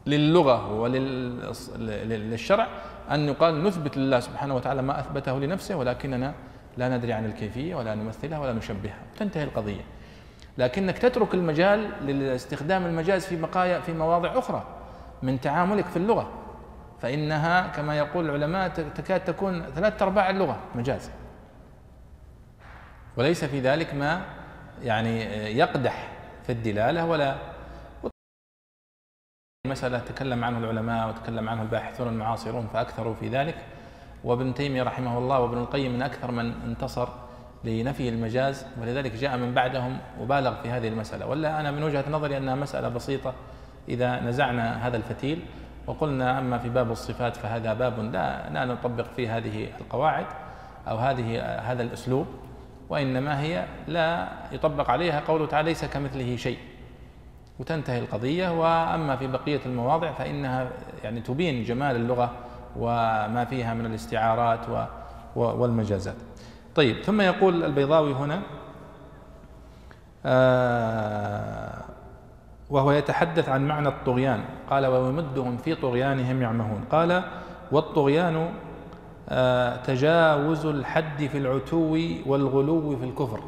للغة وللشرع أن يقال نثبت لله سبحانه وتعالى ما أثبته لنفسه ولكننا لا ندري عن الكيفية ولا نمثلها ولا نشبهها. تنتهي القضية. لكنك تترك المجال لاستخدام المجاز في بقايا في مواضع أخرى من تعاملك في اللغة. فإنها كما يقول العلماء تكاد تكون ثلاثة أرباع اللغة مجاز. وليس في ذلك ما يعني يقدح في الدلالة ولا مسألة تكلم عنه العلماء وتكلم عنه الباحثون المعاصرون فأكثروا في ذلك. وابن تيمية رحمه الله وابن القيم من أكثر من انتصر لنفي المجاز ولذلك جاء من بعدهم وبالغ في هذه المسألة. ولا أنا من وجهة نظري أنها مسألة بسيطة إذا نزعنا هذا الفتيل وقلنا أما في باب الصفات فهذا باب لا لا نطبق فيه هذه القواعد أو هذه هذا الأسلوب. وإنما هي لا يطبق عليها قوله تعالى ليس كمثله شيء. وتنتهي القضية وأما في بقية المواضع فإنها يعني تبين جمال اللغة وما فيها من الاستعارات والمجازات. طيب ثم يقول البيضاوي هنا آه وهو يتحدث عن معنى الطغيان. قال ويمدهم في طغيانهم يعمهون قال والطغيان تجاوز الحد في العتو والغلو في الكفر.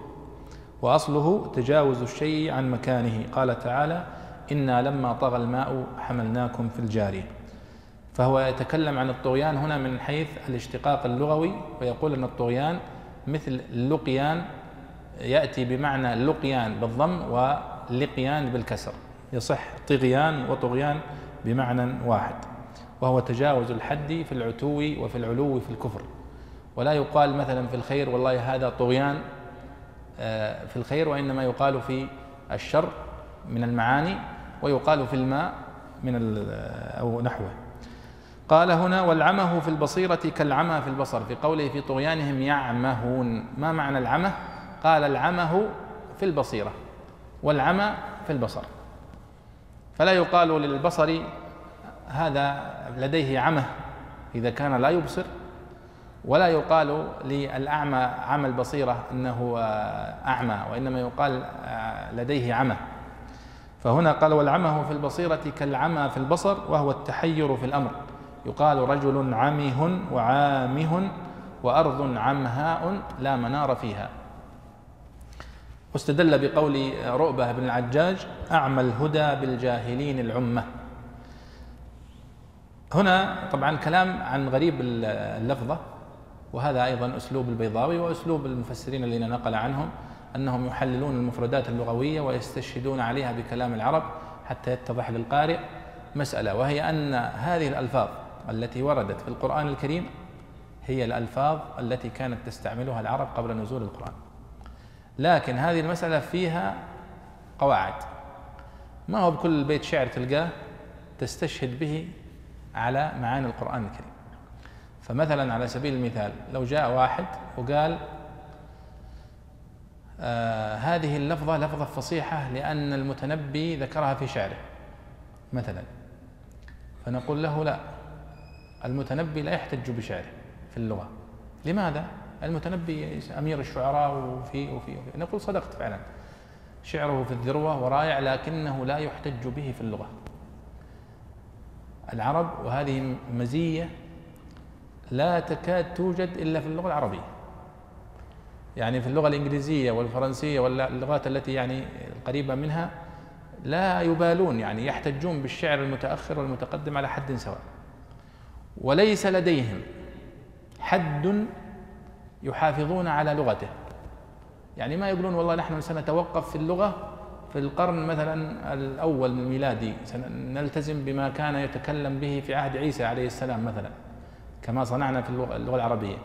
وأصله تجاوز الشيء عن مكانه. قال تعالى إنا لما طغى الماء حملناكم في الجاريه فهو يتكلم عن الطغيان هنا من حيث الاشتقاق اللغوي ويقول أن الطغيان مثل اللقيان يأتي بمعنى اللقيان بالضم ولقيان بالكسر. يصح طغيان وطغيان بمعنى واحد. وهو تجاوز الحد في العتو وفي العلو في الكفر. ولا يقال مثلا في الخير والله هذا طغيان آه، في الخير وإنما يقال في الشر من المعاني ويقال في الماء من أو نحوه. قال هنا والعمه في البصيرة كالعمى في البصر في قوله في طغيانهم يعمهون. ما معنى العمه؟ قال العمه في البصيرة والعمى في البصر. فلا يقال للبصر هذا لديه عمى إذا كان لا يبصر ولا يقال للأعمى عمى البصيرة أنه أعمى وإنما يقال لديه عمى. فهنا قال والعمى في البصيرة كالعمى في البصر وهو التحير في الأمر. يقال رجل عمه وعامه وأرض عمهاء لا منار فيها. واستدل بقول رؤبة بن العجاج أعمى الهدى بالجاهلين العمة. هنا طبعا كلام عن غريب اللفظة وهذا أيضا أسلوب البيضاوي وأسلوب المفسرين الذين نقل عنهم أنهم يحللون المفردات اللغوية ويستشهدون عليها بكلام العرب حتى يتضح للقارئ مسألة وهي أن هذه الألفاظ التي وردت في القرآن الكريم هي الألفاظ التي كانت تستعملها العرب قبل نزول القرآن. لكن هذه المسألة فيها قواعد. ما هو بكل بيت شعر تلقاه تستشهد به على معاني القرآن الكريم. فمثلا على سبيل المثال لو جاء واحد وقال آه هذه اللفظة لفظة فصيحة لأن المتنبي ذكرها في شعره مثلا. فنقول له لا المتنبي لا يحتج بشعره في اللغة. لماذا؟ المتنبي أمير الشعراء وفي وفي, وفي. نقول صدقت فعلا شعره في الذروة ورائع لكنه لا يحتج به في اللغة. العرب وهذه مزية لا تكاد توجد إلا في اللغة العربية. يعني في اللغة الإنجليزية والفرنسية واللغات التي يعني قريبة منها لا يبالون يعني يحتجون بالشعر المتأخر والمتقدم على حد سواء. وليس لديهم حد يحافظون على لغته. يعني ما يقولون والله نحن سنتوقف في اللغة في القرن مثلا الأول الميلادي سنلتزم بما كان يتكلم به في عهد عيسى عليه السلام مثلا كما صنعنا في اللغة, العربية.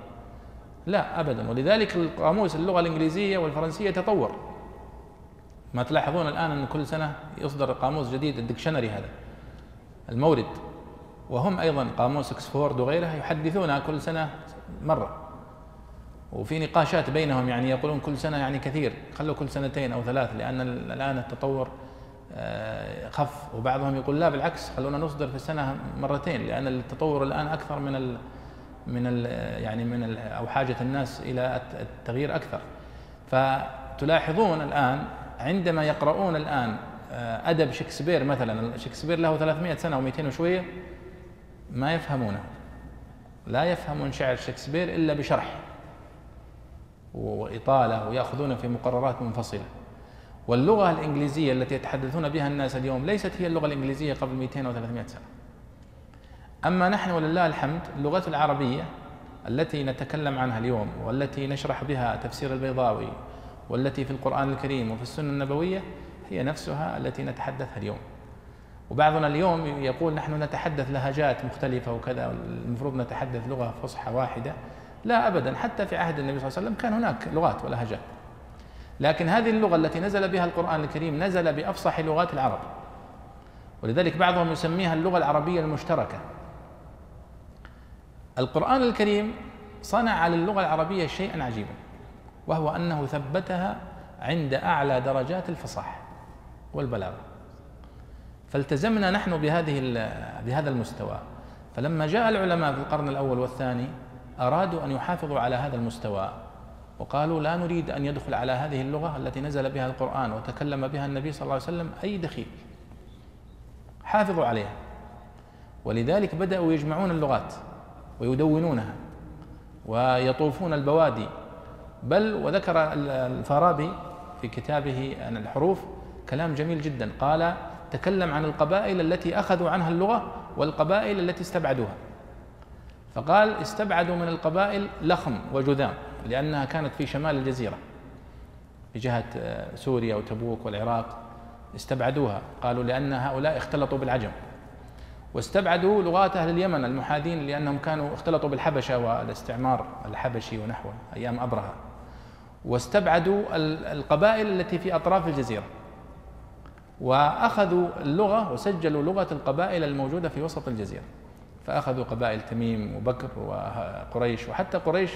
لا أبدا. ولذلك القاموس اللغة الإنجليزية والفرنسية تطور. ما تلاحظون الآن أن كل سنة يصدر قاموس جديد الدكشنري هذا المورد. وهم أيضا قاموس أكسفورد وغيره يحدثونها كل سنة مرة. وفي نقاشات بينهم يعني يقولون كل سنة يعني كثير خلوا كل سنتين أو ثلاث لأن الآن التطور آه، خف. وبعضهم يقول لا بالعكس خلونا نصدر في السنة مرتين لأن التطور الآن أكثر من ال من ال يعني من ال أو حاجة الناس إلى التغيير أكثر. فتلاحظون الآن عندما يقرؤون الآن آه، أدب شكسبير مثلا شكسبير له 300 سنة و200 وشوية ما يفهمونه. لا يفهمون شعر شكسبير إلا بشرح. وإطالة ويأخذون في مقررات منفصلة. واللغة الإنجليزية التي يتحدثون بها الناس اليوم ليست هي اللغة الإنجليزية قبل 200 أو 300 سنة. أما نحن ولله الحمد اللغة العربية التي نتكلم عنها اليوم والتي نشرح بها تفسير البيضاوي والتي في القرآن الكريم وفي السنة النبوية هي نفسها التي نتحدثها اليوم. وبعضنا اليوم يقول نحن نتحدث لهجات مختلفة وكذا المفروض نتحدث لغة فصحى واحدة. لا أبدا. حتى في عهد النبي صلى الله عليه وسلم كان هناك لغات ولهجات. لكن هذه اللغة التي نزل بها القرآن الكريم نزل بأفصح لغات العرب. ولذلك بعضهم يسميها اللغة العربية المشتركة. القرآن الكريم صنع على اللغة العربية شيئا عجيبا وهو أنه ثبتها عند أعلى درجات الفصاحة والبلاغة. فالتزمنا نحن بهذه بهذا المستوى. فلما جاء العلماء في القرن الأول والثاني أرادوا أن يحافظوا على هذا المستوى وقالوا لا نريد أن يدخل على هذه اللغة التي نزل بها القرآن وتكلم بها النبي صلى الله عليه وسلم أي دخيل. حافظوا عليها. ولذلك بدأوا يجمعون اللغات ويدونونها ويطوفون البوادي. بل وذكر الفارابي في كتابه عن الحروف كلام جميل جدا. قال تكلم عن القبائل التي أخذوا عنها اللغة والقبائل التي استبعدوها. فقال استبعدوا من القبائل لخم وجذام لأنها كانت في شمال الجزيرة في جهة سوريا وتبوك والعراق. استبعدوها قالوا لأن هؤلاء اختلطوا بالعجم. واستبعدوا لغات أهل اليمن المحاذين لأنهم كانوا اختلطوا بالحبشة والاستعمار الحبشي ونحوه أيام أبرهة. واستبعدوا القبائل التي في أطراف الجزيرة. وأخذوا اللغة وسجلوا لغة القبائل الموجودة في وسط الجزيرة. فأخذوا قبائل تميم وبكر وقريش وحتى قريش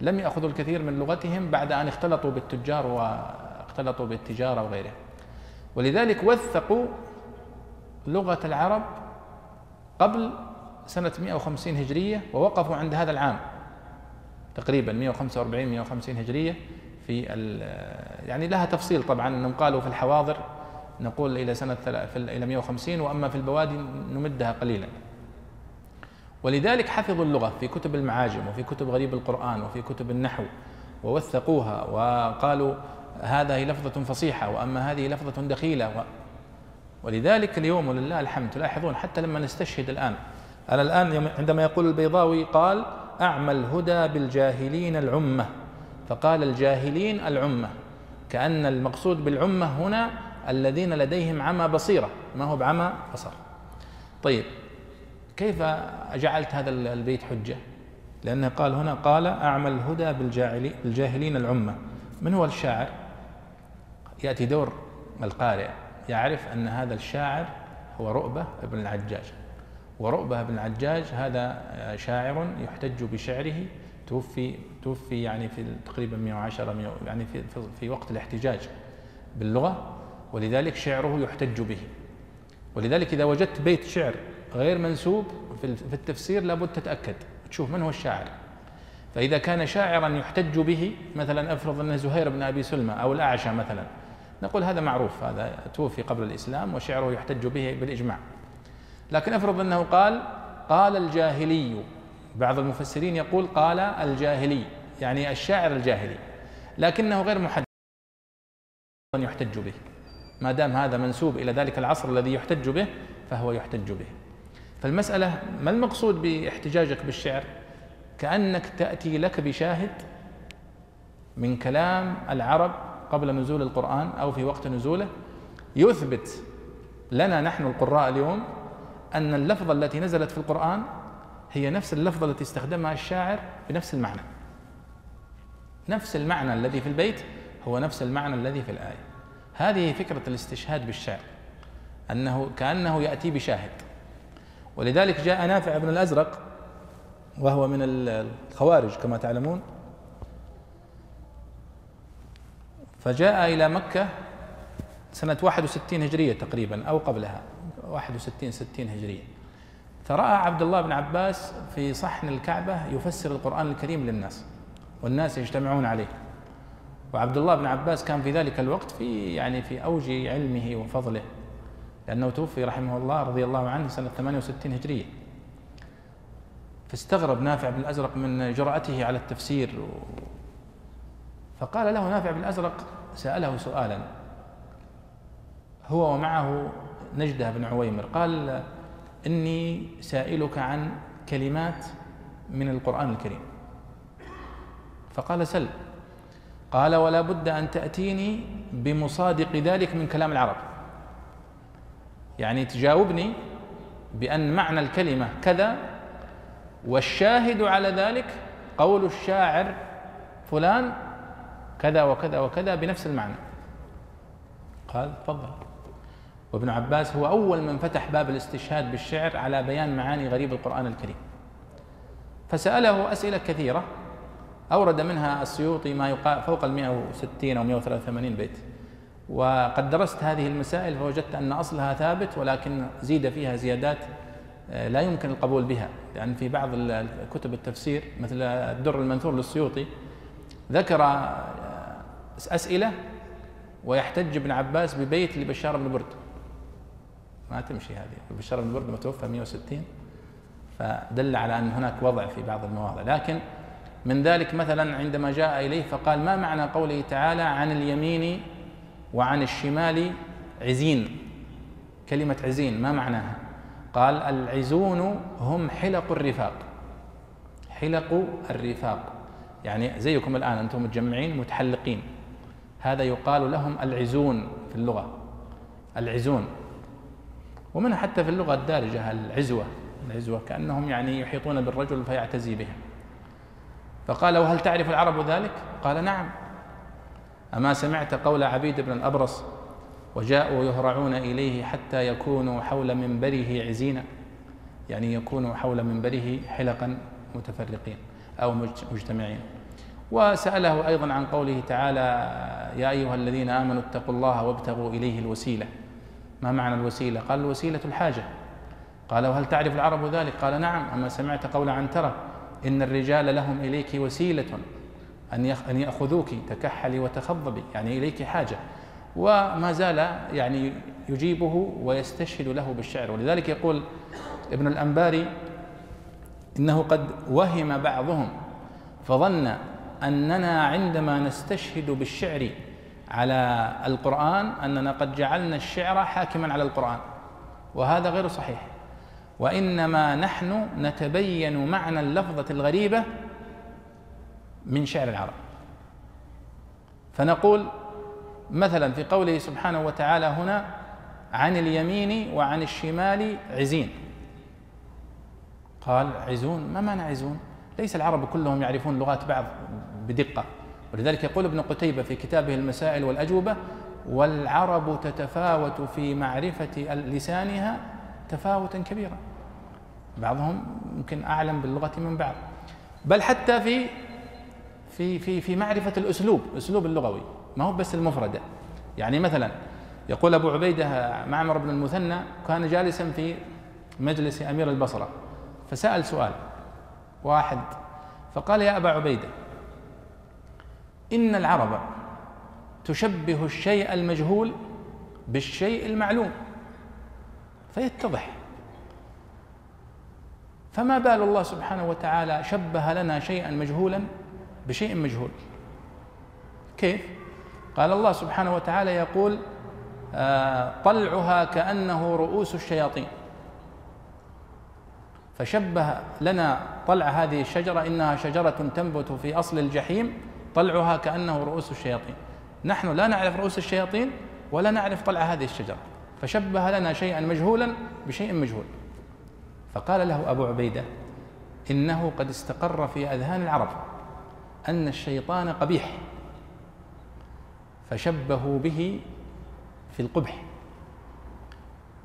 لم يأخذوا الكثير من لغتهم بعد أن اختلطوا بالتجار واختلطوا بالتجارة وغيرها. ولذلك وثقوا لغة العرب قبل سنة 150 هجرية ووقفوا عند هذا العام. تقريبا 145 150 هجرية في يعني لها تفصيل طبعا إنهم قالوا في الحواضر نقول إلى سنة إلى 150 وأما في البوادي نمدها قليلا. ولذلك حفظوا اللغة في كتب المعاجم وفي كتب غريب القرآن وفي كتب النحو ووثقوها وقالوا هذه لفظة فصيحة وأما هذه لفظة دخيلة ولذلك اليوم ولله الحمد تلاحظون حتى لما نستشهد الآن. أنا الآن عندما يقول البيضاوي قال أعمى الهدى بالجاهلين العمة. فقال الجاهلين العمة. كأن المقصود بالعمة هنا الذين لديهم عمى بصيرة. ما هو بعمى؟ بصر. طيب. كيف جعلت هذا البيت حجة؟ لأنه قال هنا قال أعمى الهدى بالجاهلين العمة. من هو الشاعر؟ يأتي دور القارئ يعرف أن هذا الشاعر هو رؤبة بن العجاج. ورؤبة بن العجاج هذا شاعر يحتج بشعره توفي توفي يعني في تقريبا 110 يعني في في وقت الاحتجاج باللغة ولذلك شعره يحتج به. ولذلك إذا وجدت بيت شعر غير منسوب في التفسير لابد تتأكد تشوف من هو الشاعر. فإذا كان شاعرا يحتج به مثلا أفرض أنه زهير بن أبي سلمى أو الأعشى مثلا نقول هذا معروف هذا توفي قبل الإسلام وشعره يحتج به بالإجماع. لكن أفرض أنه قال قال الجاهلي بعض المفسرين يقول قال الجاهلي يعني الشاعر الجاهلي لكنه غير محدد يحتج به ما دام هذا منسوب إلى ذلك العصر الذي يحتج به فهو يحتج به. فالمسألة ما المقصود باحتجاجك بالشعر؟ كأنك تأتي لك بشاهد من كلام العرب قبل نزول القرآن أو في وقت نزوله يثبت لنا نحن القراء اليوم أن اللفظة التي نزلت في القرآن هي نفس اللفظة التي استخدمها الشاعر بنفس المعنى. نفس المعنى الذي في البيت هو نفس المعنى الذي في الآية. هذه فكرة الاستشهاد بالشعر أنه كأنه يأتي بشاهد. ولذلك جاء نافع بن الأزرق وهو من الخوارج كما تعلمون. فجاء إلى مكة سنة 61 هجرية تقريبا أو قبلها. 61 60 هجرية. فرأى عبد الله بن عباس في صحن الكعبة يفسر القرآن الكريم للناس والناس يجتمعون عليه. وعبد الله بن عباس كان في ذلك الوقت في يعني في أوج علمه وفضله. لأنه توفي رحمه الله رضي الله عنه سنة 68 هجرية. فاستغرب نافع بن الأزرق من جرأته على التفسير فقال له نافع بن الأزرق سأله سؤالا. هو ومعه نجدة بن عويمر. قال إني سائلك عن كلمات من القرآن الكريم. فقال سل. قال ولا بد أن تأتيني بمصادق ذلك من كلام العرب. يعني تجاوبني بأن معنى الكلمة كذا والشاهد على ذلك قول الشاعر فلان كذا وكذا وكذا بنفس المعنى. قال تفضل. وابن عباس هو أول من فتح باب الاستشهاد بالشعر على بيان معاني غريب القرآن الكريم. فسأله أسئلة كثيرة أورد منها السيوطي ما يقال فوق ال 160 أو 183 بيت. وقد درست هذه المسائل فوجدت أن أصلها ثابت ولكن زيد فيها زيادات آه، لا يمكن القبول بها. لأن في بعض كتب التفسير مثل الدر المنثور للسيوطي ذكر آه، أسئلة ويحتج ابن عباس ببيت لبشار بن برد. ما تمشي هذه. بشار بن برد متوفى 160 فدل على أن هناك وضع في بعض المواضع. لكن من ذلك مثلا عندما جاء إليه فقال ما معنى قوله تعالى عن اليمين وعن الشمال عزين. كلمة عزين ما معناها؟ قال العزون هم حلق الرفاق. حلق الرفاق. يعني زيكم الآن أنتم متجمعين متحلقين. هذا يقال لهم العزون في اللغة. العزون. ومنها حتى في اللغة الدارجة العزوة. العزوة كأنهم يعني يحيطون بالرجل فيعتزي بهم. فقال وهل تعرف العرب ذلك؟ قال نعم. أما سمعت قول عبيد بن الأبرص وجاءوا يهرعون إليه حتى يكونوا حول منبره عزينا يعني يكونوا حول منبره حلقا متفرقين أو مجتمعين. وسأله أيضا عن قوله تعالى يا أيها الذين آمنوا اتقوا الله وابتغوا إليه الوسيلة. ما معنى الوسيلة؟ قال الوسيلة الحاجة. قال وهل تعرف العرب ذلك؟ قال نعم أما سمعت قول عنترة إن الرجال لهم إليك وسيلة. أن أن يأخذوك تكحلي وتخضبي يعني إليك حاجة. وما زال يعني يجيبه ويستشهد له بالشعر. ولذلك يقول ابن الأنباري إنه قد وهم بعضهم فظن أننا عندما نستشهد بالشعر على القرآن أننا قد جعلنا الشعر حاكما على القرآن. وهذا غير صحيح. وإنما نحن نتبين معنى اللفظة الغريبة من شعر العرب. فنقول مثلا في قوله سبحانه وتعالى هنا عن اليمين وعن الشمال عزين. قال عزون ما معنى عزون؟ ليس العرب كلهم يعرفون لغات بعض بدقة. ولذلك يقول ابن قتيبة في كتابه المسائل والأجوبة والعرب تتفاوت في معرفة لسانها تفاوتا كبيرا. بعضهم يمكن أعلم باللغة من بعض. بل حتى في في في في معرفة الأسلوب الأسلوب اللغوي ما هو بس المفردة. يعني مثلا يقول أبو عبيدة معمر بن المثنى كان جالسا في مجلس أمير البصرة فسأل سؤال واحد فقال يا أبا عبيدة إن العرب تشبه الشيء المجهول بالشيء المعلوم فيتضح. فما بال الله سبحانه وتعالى شبه لنا شيئا مجهولا بشيء مجهول. كيف؟ قال الله سبحانه وتعالى يقول آه، طلعها كأنه رؤوس الشياطين. فشبه لنا طلع هذه الشجرة إنها شجرة تنبت في أصل الجحيم طلعها كأنه رؤوس الشياطين. نحن لا نعرف رؤوس الشياطين ولا نعرف طلع هذه الشجرة. فشبه لنا شيئا مجهولا بشيء مجهول. فقال له أبو عبيدة إنه قد استقر في أذهان العرب. أن الشيطان قبيح فشبهوا به في القبح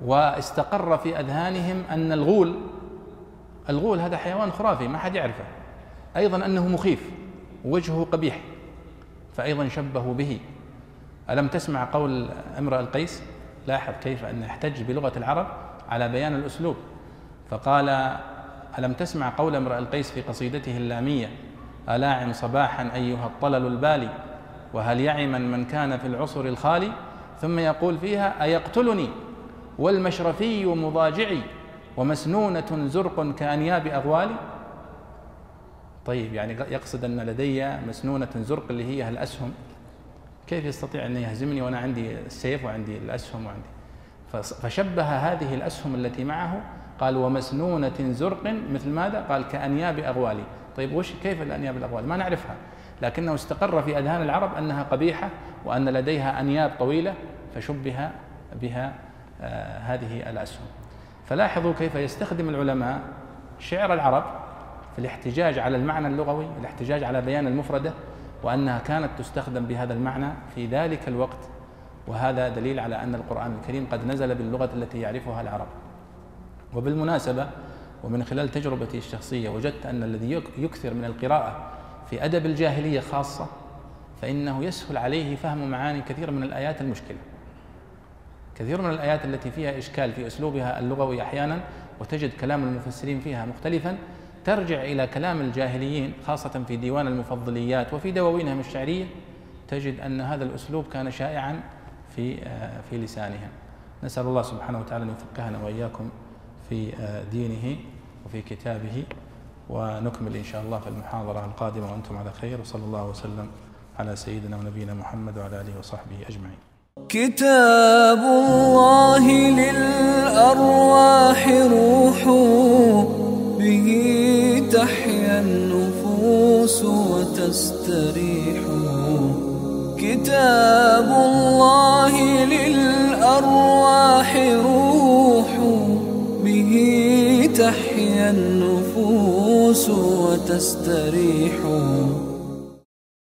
واستقر في أذهانهم أن الغول الغول هذا حيوان خرافي ما حد يعرفه أيضا أنه مخيف وجهه قبيح فايضا شبهوا به. ألم تسمع قول امرأ القيس؟ لاحظ كيف انه احتج بلغة العرب على بيان الأسلوب فقال ألم تسمع قول امرأ القيس في قصيدته اللامية؟ ألاعم صباحا أيها الطلل البالي؟ وهل يعما من كان في العصر الخالي؟ ثم يقول فيها أيقتلني؟ والمشرفي مضاجعي ومسنونة زرق كأنياب أغوالي؟ طيب يعني يقصد أن لدي مسنونة زرق اللي هي الأسهم. كيف يستطيع أن يهزمني وأنا عندي السيف وعندي الأسهم وعندي؟ فشبه هذه الأسهم التي معه قال ومسنونة زرق مثل ماذا؟ قال كأنياب أغوالي. طيب وش كيف الأنياب الأغوالي؟ ما نعرفها. لكنه استقر في أذهان العرب أنها قبيحة وأن لديها أنياب طويلة فشبه بها آه هذه الأسهم. فلاحظوا كيف يستخدم العلماء شعر العرب في الاحتجاج على المعنى اللغوي الاحتجاج على بيان المفردة وأنها كانت تستخدم بهذا المعنى في ذلك الوقت. وهذا دليل على أن القرآن الكريم قد نزل باللغة التي يعرفها العرب. وبالمناسبة ومن خلال تجربتي الشخصية وجدت أن الذي يكثر من القراءة في أدب الجاهلية خاصة فإنه يسهل عليه فهم معاني كثير من الآيات المشكلة. كثير من الآيات التي فيها إشكال في أسلوبها اللغوي أحيانا وتجد كلام المفسرين فيها مختلفا ترجع إلى كلام الجاهليين خاصة في ديوان المفضليات وفي دواوينهم الشعرية تجد أن هذا الأسلوب كان شائعا في آه، في لسانهم. نسأل الله سبحانه وتعالى أن يفقهنا وإياكم. في آه، دينه وفي كتابه. ونكمل إن شاء الله في المحاضرة القادمة وأنتم على خير. وصلى الله وسلم على سيدنا ونبينا محمد وعلى آله وصحبه أجمعين. كتاب الله للأرواح روح به تحيا النفوس وتستريح. كتاب الله للأرواح روح به تحيا النفوس وتستريح.